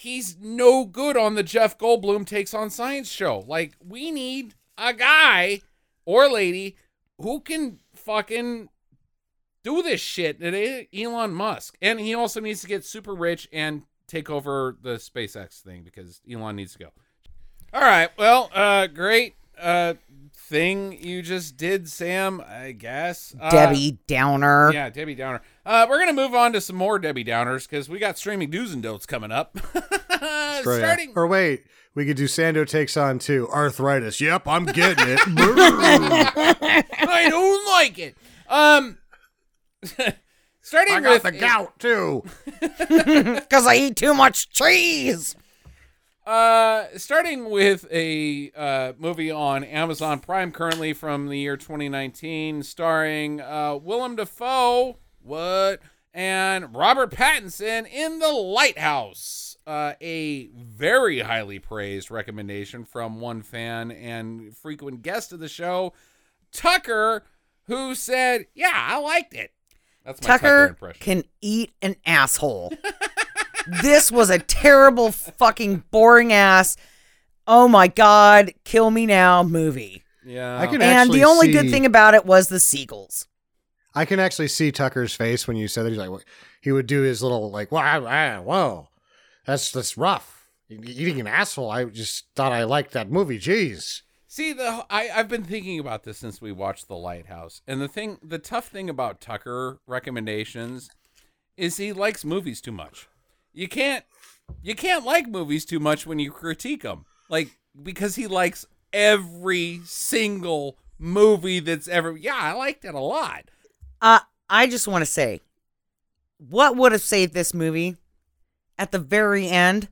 He's no good on the Jeff Goldblum takes on science show. Like we need a guy or lady who can fucking do this shit. It Elon Musk, and he also needs to get super rich and take over the SpaceX thing because Elon needs to go. All right. Well, uh, great uh thing you just did, Sam. I guess uh, Debbie Downer. Yeah, Debbie Downer. Uh, we're gonna move on to some more Debbie Downers because we got streaming do's and don'ts coming up. Screw ya. Starting. Or wait, we could do Sando takes on too. Arthritis. Yep, I'm getting it. I don't like it. Um, starting I got with the gout too. Because I eat too much cheese. Uh, starting with a uh, movie on Amazon Prime currently from the year 2019, starring uh, Willem Dafoe, what, and Robert Pattinson in The Lighthouse. Uh, a very highly praised recommendation from one fan and frequent guest of the show, Tucker, who said, "Yeah, I liked it." That's my Tucker, Tucker impression. can eat an asshole. this was a terrible, fucking boring ass. Oh my god, kill me now movie. yeah, I can And actually the only good thing about it was the seagulls. I can actually see Tucker's face when you said that. He's like, he would do his little like, wow, wow, whoa, that's that's rough. Eating an asshole. I just thought I liked that movie. Jeez. See the I I've been thinking about this since we watched The Lighthouse. And the thing the tough thing about Tucker recommendations is he likes movies too much. You can't you can't like movies too much when you critique them. Like because he likes every single movie that's ever Yeah, I liked it a lot. Uh, I just want to say, what would have saved this movie? At the very end,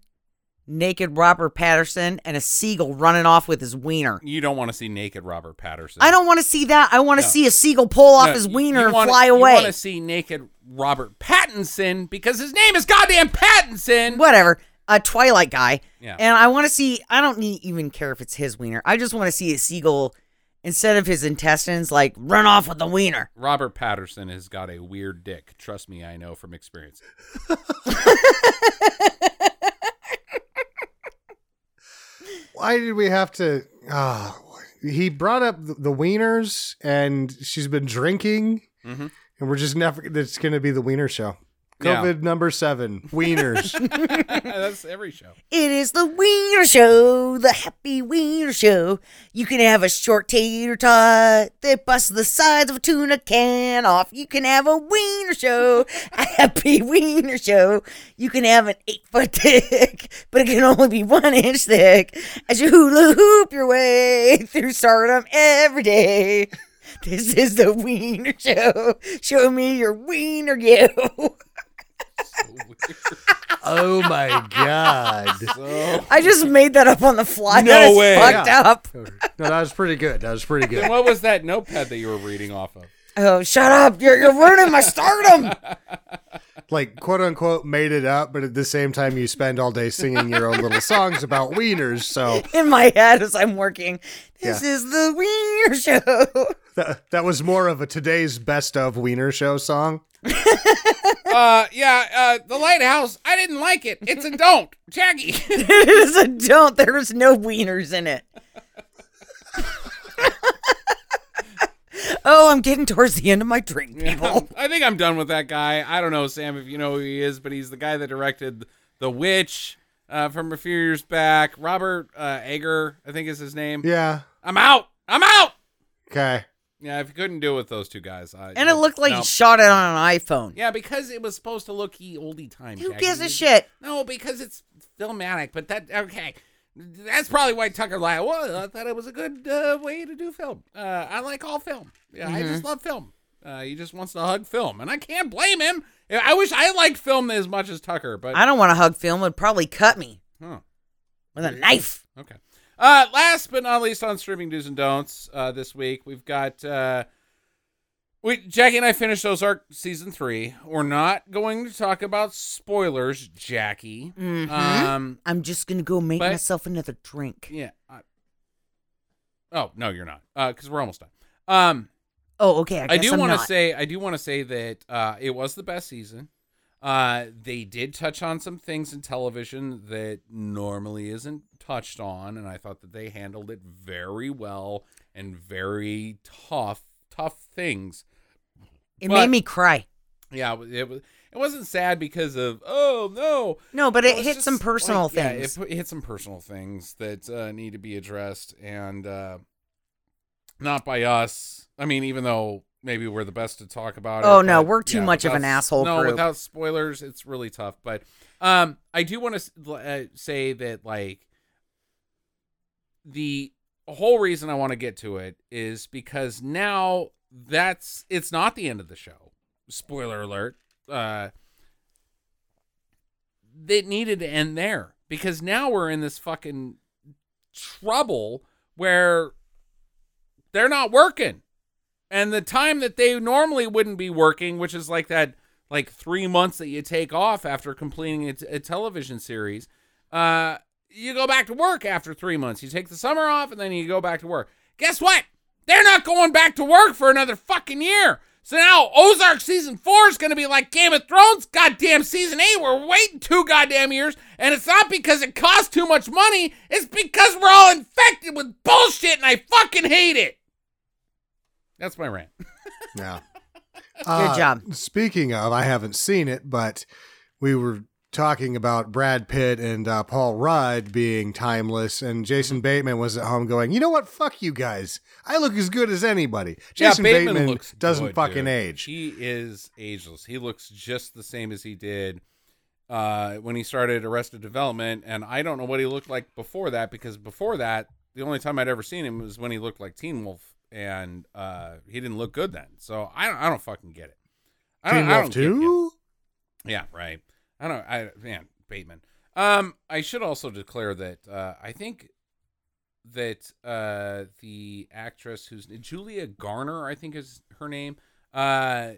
naked Robert Patterson and a seagull running off with his wiener. You don't want to see naked Robert Patterson. I don't want to see that. I want to No. see a seagull pull off No, his wiener and wanna- fly You away. want to see naked Robert Pattinson because his name is goddamn Pattinson. Whatever. A Twilight guy. Yeah. And I want to see, I don't need, even care if it's his wiener. I just want to see a seagull, instead of his intestines, like run off with the wiener. Robert Patterson has got a weird dick. Trust me, I know from experience. Why did we have to? Ah, he brought up the, the wieners, and she's been drinking, Mhm. and we're just never. It's going to be the wiener show. Yeah. COVID number seven, wieners. That's every show. It is the Wiener Show, the Happy Wiener Show. You can have a short tater tot that busts the sides of a tuna can off. You can have a Wiener Show, a Happy Wiener Show. You can have an eight foot dick, but it can only be one inch thick as you hula hoop your way through stardom every day. This is the Wiener Show. Show me your wiener, you. So weird. Oh my god. So, I just made that up on the fly. No that is way. Fucked Yeah. up. No, that was pretty good. That was pretty then good. what was that notepad that you were reading off of? Oh, shut up! You're you're ruining my stardom. Like quote unquote made it up, but at the same time you spend all day singing your own little songs about wieners. So In my head as I'm working. This Yeah. is the Wiener Show. that, that was more of a today's best of wiener show song. Uh, yeah, uh, the lighthouse. I didn't like it. It's a don't, Jackie. it is a don't. There's no wieners in it. oh, I'm getting towards the end of my drink, people. I think I'm done with that guy. I don't know, Sam, if you know who he is, but he's the guy that directed The Witch uh, from a few years back. Robert uh, Egger, I think is his name. Yeah. I'm out. I'm out. Okay. Yeah, if you couldn't do it with those two guys, I, And it looked like no. he shot it on an iPhone. Yeah, because it was supposed to look oldie time. Who Jackie. gives a shit? No, because it's filmatic. But that okay. That's probably why Tucker laughed. Well, I thought it was a good uh, way to do film. Uh, I like all film. Yeah, I Mm-hmm. just love film. Uh, he just wants to hug film, and I can't blame him. I wish I liked film as much as Tucker, but I don't want to hug film. It would probably cut me Huh. with a knife. Okay. Uh, last but not least on streaming do's and don'ts uh, this week, we've got uh, we Jackie and I finished Ozark season three. We're not going to talk about spoilers, Jackie. Mhm. Um, I'm just gonna go make But- myself another drink. yeah. I, oh no, you're not. Uh, because we're almost done. Um, Oh, okay. I, I, do want to say I do want to say that uh, it was the best season. Uh, they did touch on some things in television that normally isn't touched on, and I thought that they handled it very well and very tough, tough things. it but- made me cry. Yeah, it was- it was. It wasn't sad because of oh no, No, but it was hit just, some personal like, yeah, things. it, it hit some personal things that uh, need to be addressed, and uh, not by us. I mean, even though maybe we're the best to talk about it. Oh, no, but, we're too much of an asshole No, group. without spoilers, it's really tough. But um, I do want to uh, say that like the whole reason I want to get to it is because now that's it's not the end of the show. Spoiler alert. Uh it needed to end there because now we're in this fucking trouble where they're not working. And the time that they normally wouldn't be working, which is like that like 3 months that you take off after completing a, t- a television series, uh you go back to work after 3 months. You take the summer off and then you go back to work. Guess what? They're not going back to work for another fucking year. So now Ozark season four is going to be like Game of Thrones, goddamn season eight. We're waiting two goddamn years, and it's not because it costs too much money. It's because we're all infected with bullshit, and I fucking hate it. That's my rant. Yeah. Good uh, job. Speaking of, I haven't seen it, but we were talking about Brad Pitt and uh, Paul Rudd being timeless, and Jason Mm-hmm. Bateman was at home going, "You know what? Fuck you guys. I look as good as anybody." Yeah, Jason Bateman Bateman, looks doesn't good, fucking dude. age. He is ageless. He looks just the same as he did uh, when he started Arrested Development, and I don't know what he looked like before that because before that, the only time I'd ever seen him was when he looked like Teen Wolf, and uh, he didn't look good then. So I don't, I don't fucking get it. I don't, Teen Wolf don't get him. Two. Yeah, right. I don't. I man, Bateman. Um, I should also declare that uh, I think that uh, the actress who's Julia Garner, I think is her name, uh,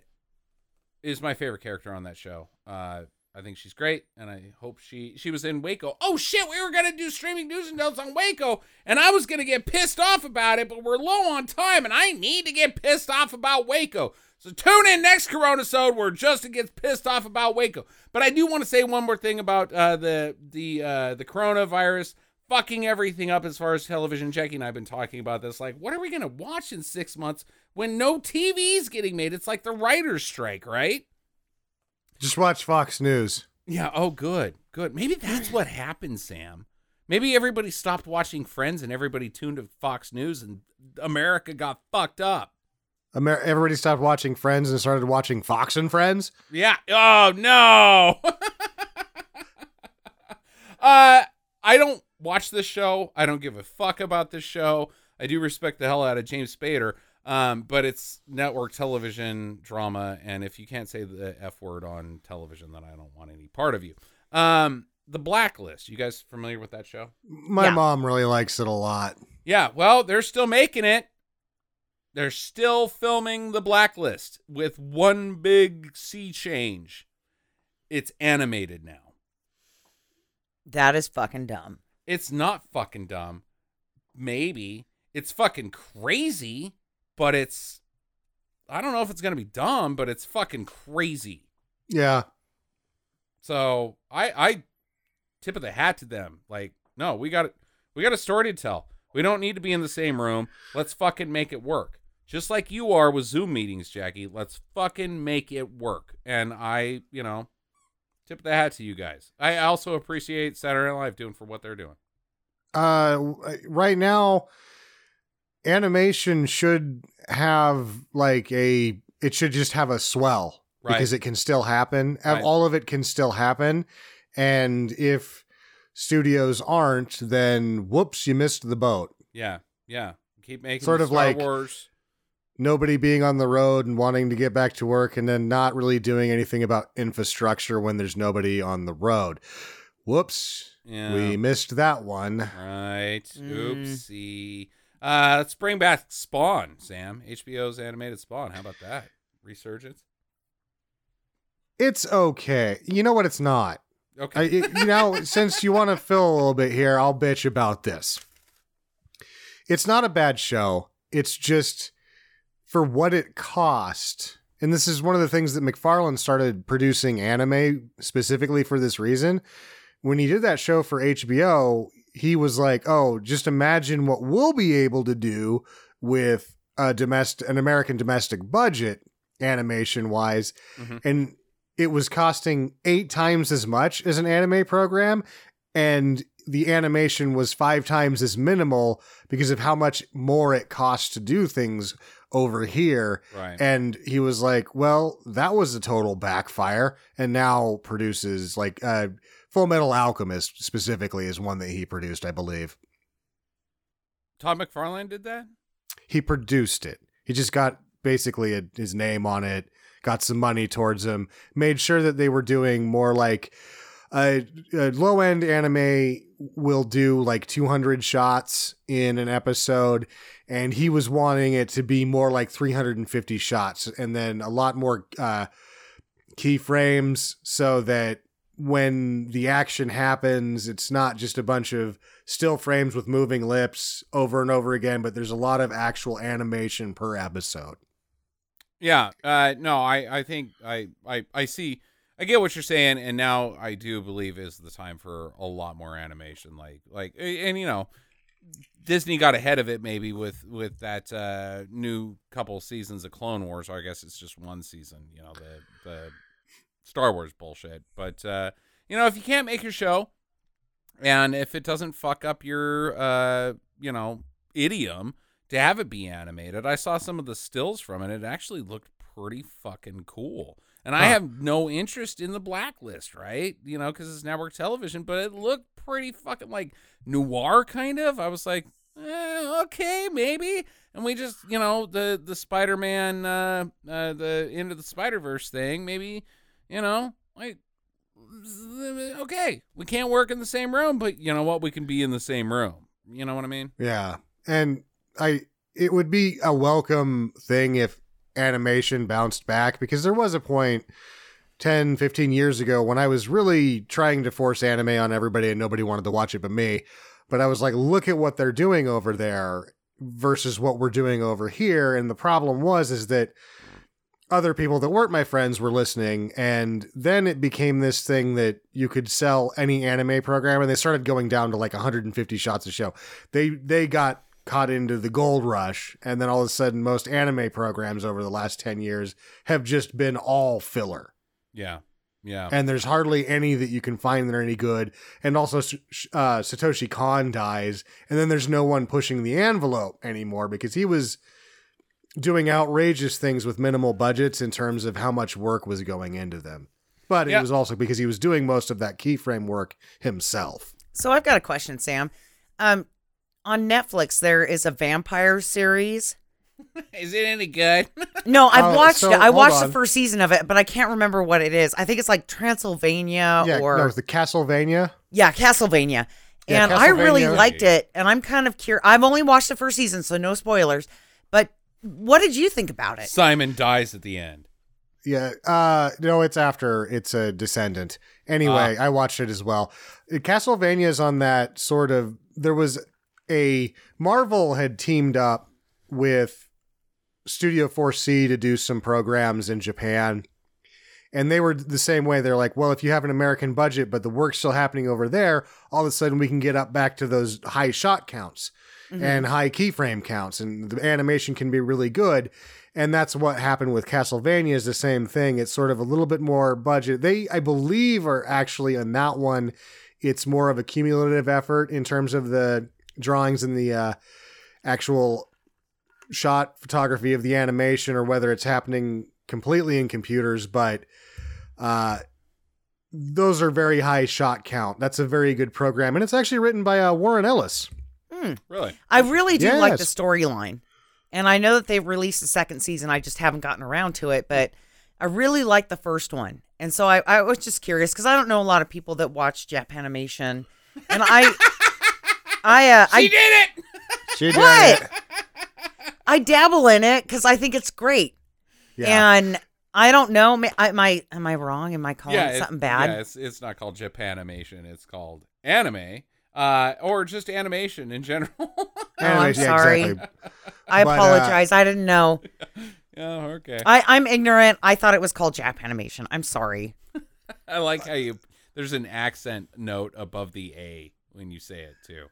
is my favorite character on that show. Uh, I think she's great, and I hope she she was in Waco. Oh shit, we were gonna do streaming news and notes on Waco, and I was gonna get pissed off about it, but we're low on time, and I need to get pissed off about Waco. So tune in next Corona Sode where Justin gets pissed off about Waco. But I do want to say one more thing about uh, the the uh, the coronavirus fucking everything up as far as television. Jackie and I have been talking about this. Like, what are we gonna watch in six months when no TV's getting made? It's like the writers' strike, right? Just watch Fox News. Yeah. Oh, good. Good. Maybe that's what happened, Sam. Maybe everybody stopped watching Friends and everybody tuned to Fox News and America got fucked up. Amer- everybody stopped watching Friends and started watching Fox and Friends. Yeah. Oh no. uh I don't watch this show. I don't give a fuck about this show. I do respect the hell out of James Spader. Um, but it's network television drama, and if you can't say the F word on television, then I don't want any part of you. Um, The Blacklist. You guys familiar with that show? My Yeah. mom really likes it a lot. Yeah. Well, they're still making it. They're still filming The Blacklist with one big sea change. It's animated now. That is fucking dumb. It's not fucking dumb. Maybe it's fucking crazy, but it's. I don't know if it's gonna be dumb, but it's fucking crazy. Yeah. So I I tip of the hat to them. Like, no, we got we got a story to tell. We don't need to be in the same room. Let's fucking make it work. Just like you are with Zoom meetings, Jackie. Let's fucking make it work. And I, you know, tip of the hat to you guys. I also appreciate Saturday Night Live doing for what they're doing. Uh, right now, animation should have like a. It should just have a swell Right. because it can still happen. Right. All of it can still happen, and if studios aren't, then whoops, you missed the boat. Yeah, yeah. Keep making Sort of Star like- Wars. Nobody being on the road and wanting to get back to work, and then not really doing anything about infrastructure when there's nobody on the road. Whoops, Yeah. we missed that one. Right. Mm. Uh, let's bring back Spawn, Sam. HBO's animated Spawn. How about that? Resurgence. It's okay. You know what? It's not. I, Okay. it- you know, since you want to fill a little bit here, I'll bitch about this. It's not a bad show. It's just for what it cost. And this is one of the things that McFarlane started producing anime specifically for this reason. When he did that show for HBO, he was like, "Oh, just imagine what we'll be able to do with a domestic an American domestic budget animation wise." Mhm. And it was costing 8 times as much as an anime program and the animation was 5 times as minimal because of how much more it costs to do things over here right. and he was like, "Well, that was a total backfire." And now produces like uh, Full Metal Alchemist specifically is one that he produced, I believe. Todd McFarlane did that. He produced it. He just got basically a, his name on it, got some money towards him, made sure that they were doing more like a, a low end anime will do like 200 shots in an episode and he was wanting it to be more like 350 shots and then a lot more uh keyframes so that when the action happens it's not just a bunch of still frames with moving lips over and over again but there's a lot of actual animation per episode Yeah. Uh, no, I, I think I, I, I see. I get what you're saying, and now I do believe is the time for a lot more animation. Like, like, and you know, Disney got ahead of it maybe with with that uh, new couple seasons of Clone Wars. Or I guess it's just one season. You know, the the Star Wars bullshit. But uh, you know, if you can't make your show, and if it doesn't fuck up your uh, you know, idiom to have it be animated. I saw some of the stills from it. It actually looked pretty fucking cool. And I have no interest in the blacklist, right? You know, because it's network television, but it looked pretty fucking like noir kind of. I was like, eh, okay, maybe. And we just, you know, the the Spider Man, uh, uh, the into the Spider Verse thing, maybe, you know, like, okay, we can't work in the same room, but you know what? We can be in the same room. You know what I mean? Yeah. And I it would be a welcome thing if animation bounced back because there was a point 10, 15 years ago when I was really trying to force anime on everybody and nobody wanted to watch it but me. But I was like, look at what they're doing over there versus what we're doing over here. And the problem was is that other people that weren't my friends were listening and then it became this thing that you could sell any anime program and they started going down to like 150 shots a show they they got caught into the gold rush and then all of a sudden most anime programs over the last 10 years have just been all filler Yeah. Yeah. and there's hardly any that you can find that are any good and also uh, satoshi kon dies and then there's no one pushing the envelope anymore because he was doing outrageous things with minimal budgets in terms of how much work was going into them but it Yeah. was also because he was doing most of that keyframe work himself So I've got a question, Sam. Um, on Netflix, there is a vampire series Is it any good? No, I've Oh, watched so, it. I watched on. the first season of it, but I can't remember what it is. I think it's like Transylvania yeah, or no, the Castlevania. yeah, Castlevania. Yeah, And I really liked it, and I'm kind of curious. I've only watched the first season, so no spoilers. But what did you think about it? Simon dies at the end. Yeah. Uh no, it's after it's a descendant. Anyway, I watched it as well. Uh, Castlevania is on that sort of there was a Marvel had teamed up with Studio 4C to do some programs in Japan. And they were the same way. They're like, well, if you have an American budget, but the work's still happening over there, all of a sudden we can get up back to those high shot counts and high keyframe counts, and the animation can be really good. And that's what happened with Castlevania is the same thing. It's sort of a little bit more budget. They, I believe, are actually on that one. It's more of a cumulative effort in terms of the drawings and the uh, actual shot photography of the animation, or whether it's happening completely in computers. But uh, those are very high shot count. That's a very good program, and it's actually written by uh, Warren Ellis. Really? I really do like the storyline. And I know that they've released a second season. I just haven't gotten around to it, but I really like the first one. And so I, I was just curious because I don't know a lot of people that watch Japanimation. And I I uh She I, did it. She did What? it. I dabble in it because I think it's great. Yeah. And I don't know. ma- I- Am I am I wrong? Am I calling it it's- something bad? Yeah, it's, it's not called Japanimation. It's called anime, uh, or just animation in general. Oh, I'm yeah, sorry. exactly. I But, uh, apologize. I didn't know. oh, okay. I, I'm ignorant. I thought it was called Jap animation. I'm sorry. I like how you. There's an accent note above the A when you say it too.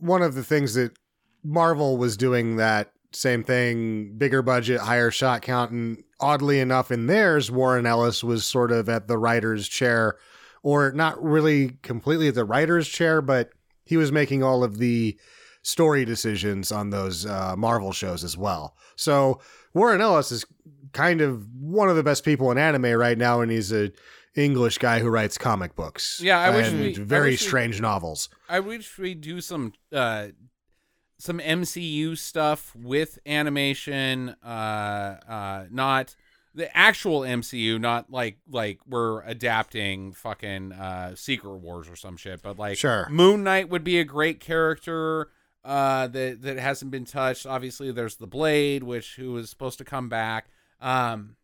One of the things that Marvel was doing that same thing, bigger budget, higher shot count, and oddly enough, in theirs, Warren Ellis was sort of at the writer's chair, or not really completely at the writer's chair, but he was making all of the story decisions on those uh, Marvel shows as well. So Warren Ellis is kind of one of the best people in anime right now, and he's a English guy who writes comic books. Yeah, I wish and we- very wish we- strange novels. I wish we do some uh some MCU stuff with animation, uh uh not the actual MCU, not like like we're adapting fucking uh Secret Wars or some shit, but like Sure. Moon Knight would be a great character uh that that hasn't been touched. Obviously there's the Blade, which who was supposed to come back. Um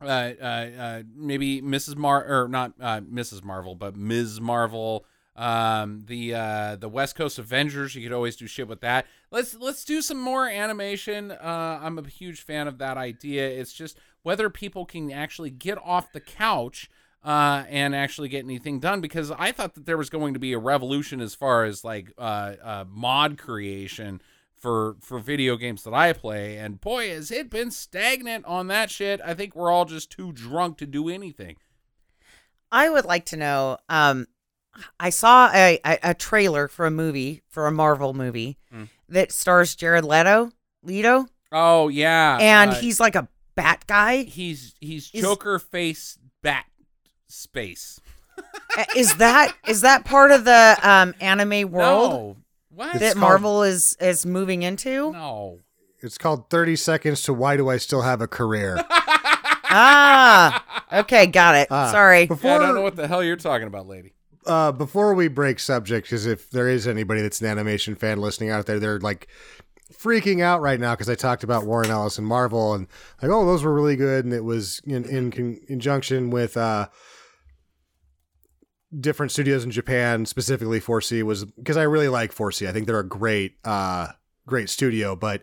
uh, uh, uh, maybe Mrs. Mar or not uh, Mrs. Marvel, but Ms. Marvel. Um, the uh, the West Coast Avengers. You could always do shit with that. Let's let's do some more animation. Uh, I'm a huge fan of that idea. It's just whether people can actually get off the couch uh, and actually get anything done. Because I thought that there was going to be a revolution as far as like uh, uh, mod creation for for video games that I play, and boy, has it been stagnant on that shit. I think we're all just too drunk to do anything. I would like to know. Um, I saw a, a, a trailer for a movie for a Marvel movie Mm. that stars Jared Leto, Leto, Oh yeah, and uh, he's like a bat guy. he's he's is- Joker face bat space. Uh, is that is that part of the um, anime world No, what? that It's called- Marvel is is moving into? no. It's called 30 Seconds to Why Do I Still Have a Career? ah, okay, got it. Ah, Sorry. Before, Yeah, I don't know what the hell you're talking about, lady. uh, before we break subject, because if there is anybody that's an animation fan listening out there, they're like freaking out right now because I talked about Warren Ellis and Marvel and like, oh, those were really good, and it was in in con- conjunction with uh, different studios in Japan, specifically 4C was because I really like 4C. I think they're a great uh, great studio, but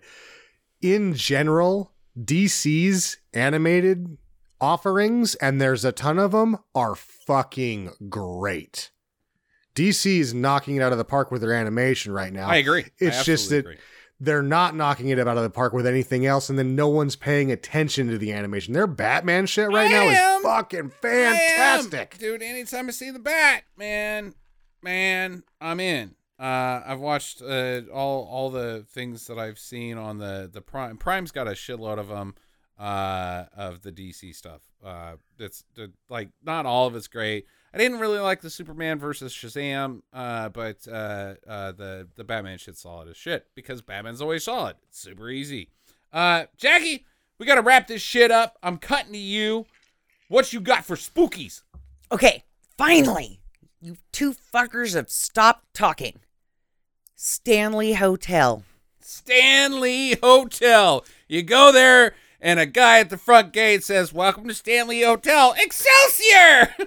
in general, DC's animated offerings, and there's a ton of them, are fucking great. DC is knocking it out of the park with their animation right now. I agree. I It's just that agree. They're not knocking it out of the park with anything else, and then no one's paying attention to the animation. Their Batman shit right I now am. is fucking fantastic. dude. Anytime I see the bat, man, man, I'm in. Uh, I've watched uh, all all the things that I've seen on the the Prime. Prime's got a shitload of them uh, of the DC stuff. Uh, it's like not all of it's great. I didn't really like the Superman versus Shazam, uh, but uh, uh, the the Batman shit's solid as shit because Batman's always solid. It's super easy. Uh, Jackie, we got to wrap this shit up. I'm cutting to you. What you got for spookies? Okay, finally, you two fuckers have stopped talking. Stanley Hotel. Stanley Hotel. You go there, and a guy at the front gate says, Welcome to Stanley Hotel. Excelsior!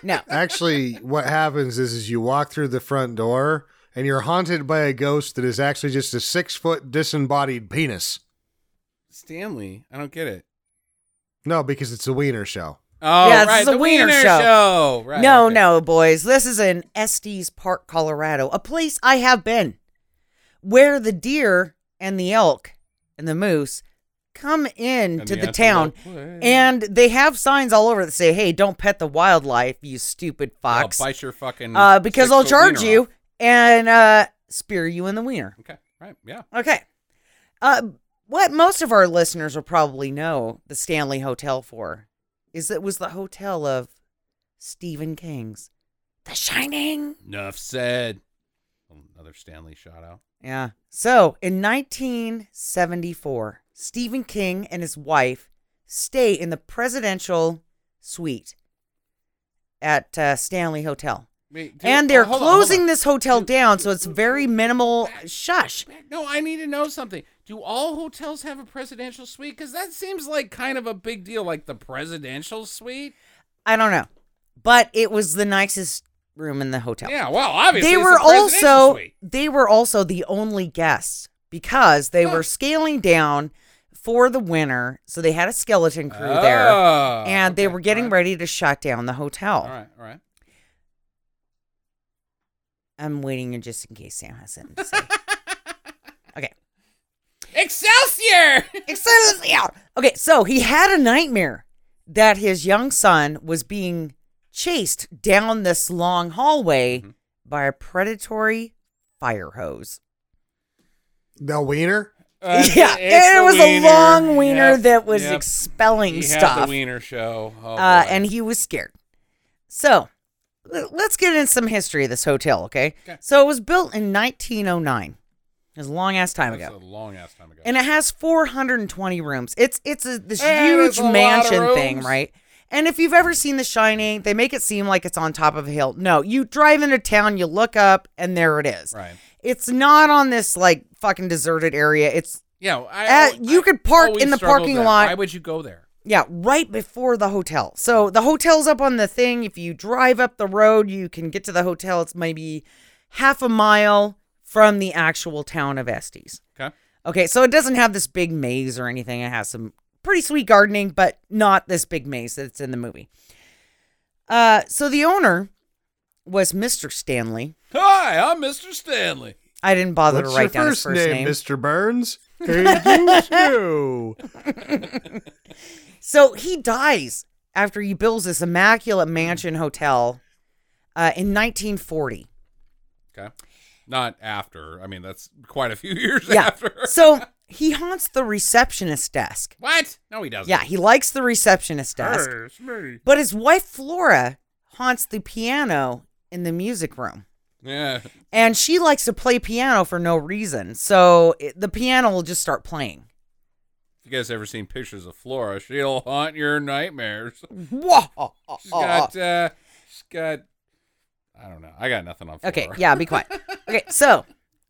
No, Actually, what happens is, is you walk through the front door and you're haunted by a ghost that is actually just a six foot disembodied penis. Stanley? I don't get it. No, because it's a wiener show. Oh, Yeah, this right. is a wiener Wiener show. show. Right, no, okay. no, boys. This is in Estes Park, Colorado, a place I have been, where the deer and the elk and the moose come in And to the the town, and they have signs all over that say, "Hey, don't pet the wildlife, you stupid fox." I'll fox," bite your fucking. uh, because I'll charge you off. and uh, spear you in the wiener. Okay, right. Yeah. Okay. Uh, what most of our listeners will probably know the Stanley Hotel for is it was the hotel of Stephen King's The Shining. Enough said. Another Stanley shout out. Yeah. So in 1974, Stephen King and his wife stay in the presidential suite at uh, Stanley Hotel. Wait, and they're oh, hold on, closing on. this hotel down, so it's very minimal. back- Shush. back- No, I need to know something. Do all hotels have a presidential suite? Because that seems like kind of a big deal, like the presidential suite. I don't know, but it was the nicest room in the hotel. Yeah, well, obviously they were also suite. they were also the only guests because they were scaling down for the winter, so they had a skeleton crew there, Oh, and they were getting all right. ready to shut down the hotel. All right, all right. I'm waiting just in case Sam has something to say. okay. Excelsior! Excelsior! Okay, so he had a nightmare that his young son was being chased down this long hallway Mhm. by a predatory fire hose. The wiener? Uh, yeah, it was wiener. a long wiener Yep, that was yep. expelling He stuff. the wiener show. Oh, uh, and he was scared. So let's get into some history of this hotel, okay? Okay. So it was built in 1909. It was a long ass time That's ago. a long ass time ago. and it has 420 rooms. It's it's a, this that's huge a mansion thing, right? And if you've ever seen The Shining, they make it seem like it's on top of a hill. No, you drive into town, you look up, and there it is. right. It's not on this like fucking deserted area. It's Yeah, I, Uh, I- you could park in the parking that. lot. Why would you go there? yeah, right before the hotel. So the hotel's up on the thing. If you drive up the road, you can get to the hotel. It's maybe half a mile from the actual town of Estes. Okay. Okay, so it doesn't have this big maze or anything. It has some pretty sweet gardening, but not this big maze that's in the movie. Uh, so the owner was Mr. Stanley. Hi, I'm Mr. Stanley. I didn't bother What's to write your down first, his first name, name. Mr. Burns? Hey, you too. So he dies after he builds this immaculate mansion hotel uh, in 1940. Okay. Not after. I mean, that's quite a few years Yeah. after. So he haunts the receptionist desk. what? No, he doesn't. Yeah, he likes the receptionist desk. Hey, it's me. But his wife Flora haunts the piano in the music room. Yeah. And she likes to play piano for no reason. So it, the piano will just start playing. If you guys ever seen pictures of Flora, she'll haunt your nightmares. Whoa. She's got, uh, she's got, I don't know. I got nothing on Flora. Okay, yeah, be quiet. Okay, so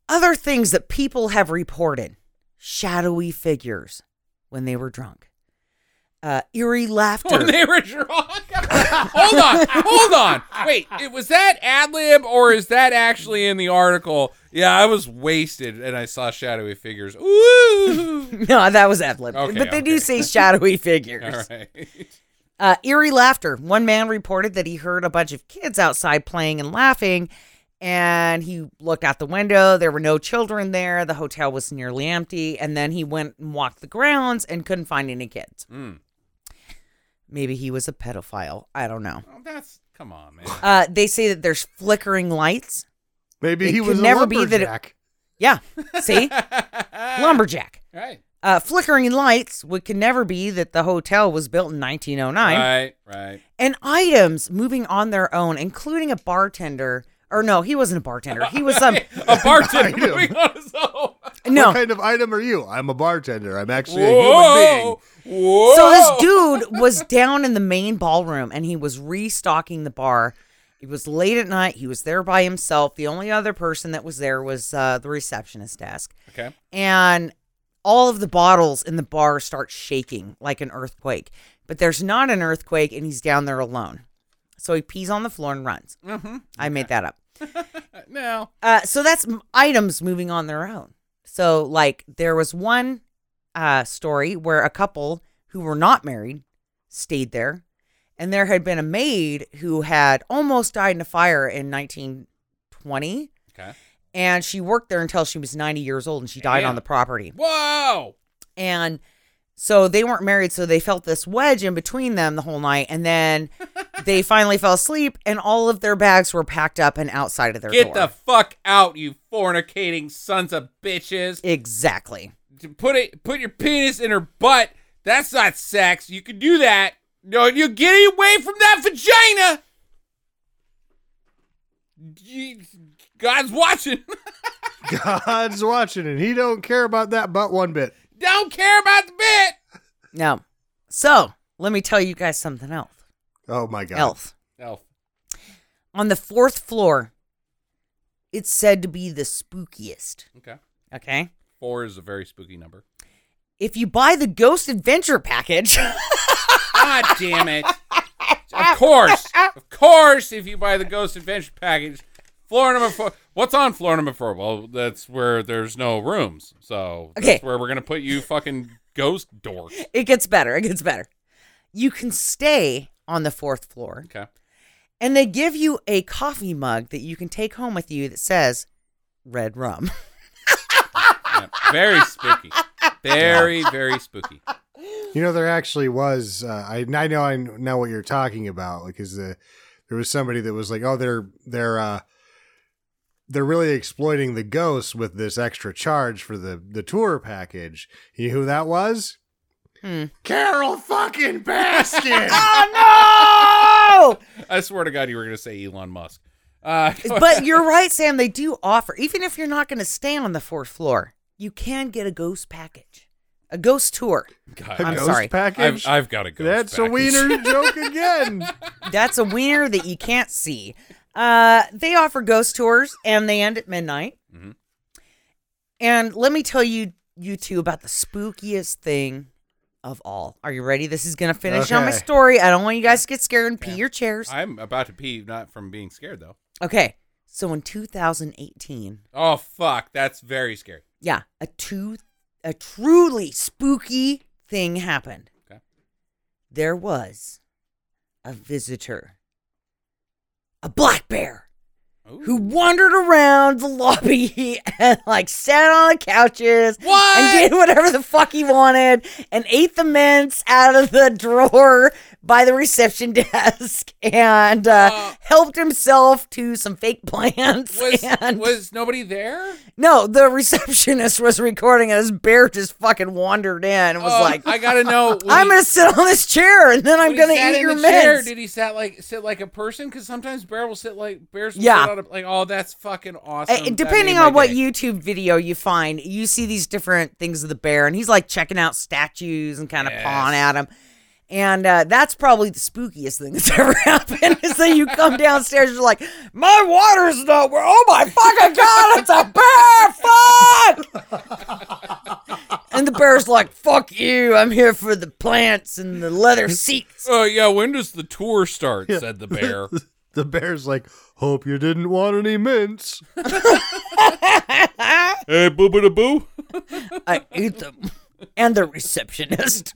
other things that people have reported shadowy figures when they were drunk, uh, eerie laughter. When they were drunk. hold on, hold on. Wait, it, was that ad lib or is that actually in the article? Yeah, I was wasted and I saw shadowy figures. Ooh. no, that was ad lib. Okay, but they do say shadowy figures. All right. Uh, eerie laughter. One man reported that he heard a bunch of kids outside playing and laughing, and he looked out the window. There were no children there. The hotel was nearly empty. And then he went and walked the grounds and couldn't find any kids. Mm. Maybe he was a pedophile. I don't know. Oh, that's come on, man. Uh, they say that there's flickering lights. Maybe It he could was a never be that it- Yeah, see? Lumberjack. Right. Uh, flickering lights would could never be that the hotel was built in 1909. Right. Right. And items moving on their own, including a bartender. Or no, he wasn't a bartender. He was some. a bartender Item. moving on his own. No. What kind of item are you? I'm a bartender. I'm actually a human being. Whoa! So this dude was down in the main ballroom and he was restocking the bar. It was late at night. He was there by himself. The only other person that was there was uh, the receptionist desk. Okay. And all of the bottles in the bar start shaking like an earthquake. But there's not an earthquake and he's down there alone. So he pees on the floor and runs. Mm-hmm. I made that up. No. Uh, so that's items moving on their own. So like there was one uh, story where a couple who were not married stayed there, and there had been a maid who had almost died in a fire in 1920, Okay. and she worked there until she was 90 years old, and she died Damn. on the property. Whoa! And so they weren't married, so they felt this wedge in between them the whole night, and then they finally fell asleep, and all of their bags were packed up and outside of their Get door. the fuck out, you fornicating sons of bitches! exactly. Put it. Put your penis in her butt. That's not sex. You can do that. No, you get away from that vagina. Gee, God's watching. God's watching, and he don't care about that butt one bit. Don't care about the bit. No. So let me tell you guys something else. Oh my God. Else. Elf. On the fourth floor, it's said to be the spookiest. Okay. Okay. Four is a very spooky number. If you buy the Ghost Adventure package, God damn it. Of course. Of course, if you buy the Ghost Adventure package, floor number four. What's on floor number four? Well, that's where there's no rooms. So Okay. that's where we're going to put you fucking ghost dork. it gets better. It gets better. You can stay on the fourth floor, Okay. and they give you a coffee mug that you can take home with you that says red rum. Yeah, very spooky. Very, very spooky. You know, there actually was. Uh, I I know I know what you're talking about because the there was somebody that was like, oh, they're they're uh, they're really exploiting the ghosts with this extra charge for the the tour package. You know who that was? Hmm. Carole fucking Baskin. oh no! I swear to God, you were going to say Elon Musk. Uh, but you're right, Sam. They do offer, even if you're not going to stay on the fourth floor, you can get a ghost package, a ghost tour. God, A I'm ghost sorry. package. I've, I've got to go. That's a wiener joke again. That's a wiener that you can't see. Uh, they offer ghost tours, and they end at midnight. Mhm. And let me tell you, you two, about the spookiest thing of all. Are you ready? This is going to finish on my story. I don't want you guys to get scared and pee your chairs. I'm about to pee, not from being scared, though. Okay. So in 2018, Oh, fuck. That's very scary. yeah, a two, a truly spooky thing happened. Okay. There was a visitor, a black bear, Ooh. who wandered around the lobby and like sat on the couches What? and did whatever the fuck he wanted and ate the mints out of the drawer by the reception desk and uh, Uh. helped himself to some fake plants. Was, and was nobody there? no, the receptionist was recording and this bear just fucking wandered in and was Oh, like, I gotta know. I'm he- gonna sit on this chair and then I'm gonna eat your the chair. Did he sat like sit like a person? Because sometimes bear will sit like bears. Will Yeah. Sit on like oh, that's fucking awesome. Uh, depending on what day. YouTube video you find, you see these different things of the bear, and he's like checking out statues and kind of Yes. pawing at them. And uh, that's probably the spookiest thing that's ever happened. Is that you come downstairs, you're like, my water's not where. Oh my fucking god, it's a bear! Fuck! and the bear's like, fuck you. I'm here for the plants and the leather seats. Oh yeah, when does the tour start? Said the bear. the bear's like, hope you didn't want any mints. hey, boo boo boo. I ate them. And the receptionist.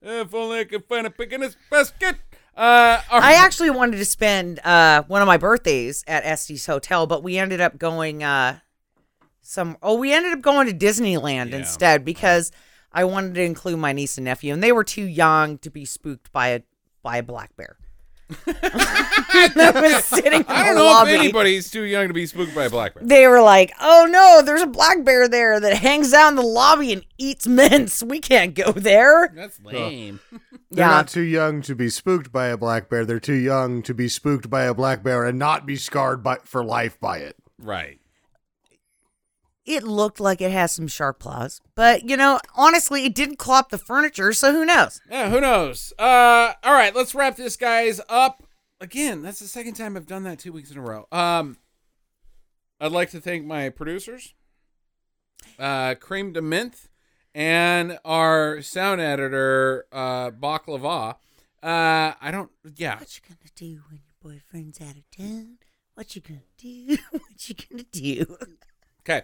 If only I could find a pick in this basket. Uh, all I actually wanted to spend uh, one of my birthdays at Estes Hotel, but we ended up going uh, some. Oh, we ended up going to Disneyland Yeah. instead because I wanted to include my niece and nephew, and they were too young to be spooked by a by a black bear. that was sitting in I don't know lobby. if anybody's too young to be spooked by a black bear. They were like, "Oh no, there's a black bear there that hangs out in the lobby and eats mints. We can't go there." That's lame. They're Yeah. not too young to be spooked by a black bear. They're too young to be spooked by a black bear and not be scarred by, for life by it. right. It looked like it has some sharp claws, but you know, honestly, it didn't claw up the furniture, so who knows? Yeah, who knows? Uh, all right, let's wrap this guys up. Again, that's the second time I've done that two weeks in a row. Um, I'd like to thank my producers, uh, Cream de Mint, and our sound editor, uh, Baklava. Uh, I don't. Yeah, What you gonna do when your boyfriend's out of town? What you gonna do? what you gonna do? okay.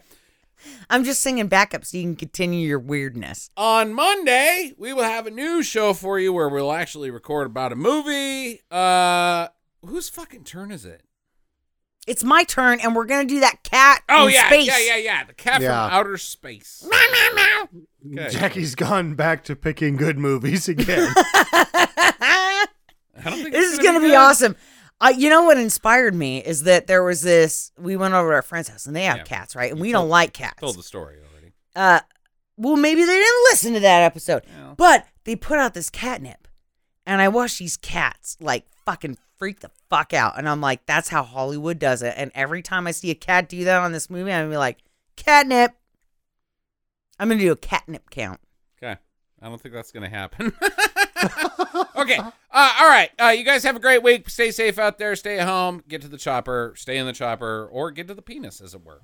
I'm just singing backup so you can continue your weirdness. On Monday, we will have a new show for you where we'll actually record about a movie. Uh, whose fucking turn is it? It's my turn, and we're gonna do that cat. Oh in yeah, space. yeah, yeah, yeah. The cat Yeah. from outer space. Okay. Jackie's gone back to picking good movies again. I don't think this it's is gonna be good. awesome. Uh, you know what inspired me is that there was this. We went over to our friend's house, and they have Yeah. cats, right? And You we told- don't like cats. Told the story already. uh, well, maybe they didn't listen to that episode, Yeah. but they put out this catnip, and I watched these cats like fucking freak the fuck out, and I'm like, that's how Hollywood does it. And every time I see a cat do that on this movie, I'm gonna be like, catnip. I'm gonna do a catnip count. I don't think that's going to happen. okay. Uh, all right. Uh, you guys have a great week. Stay safe out there. Stay at home. Get to the chopper. Stay in the chopper, or get to the penis, as it were.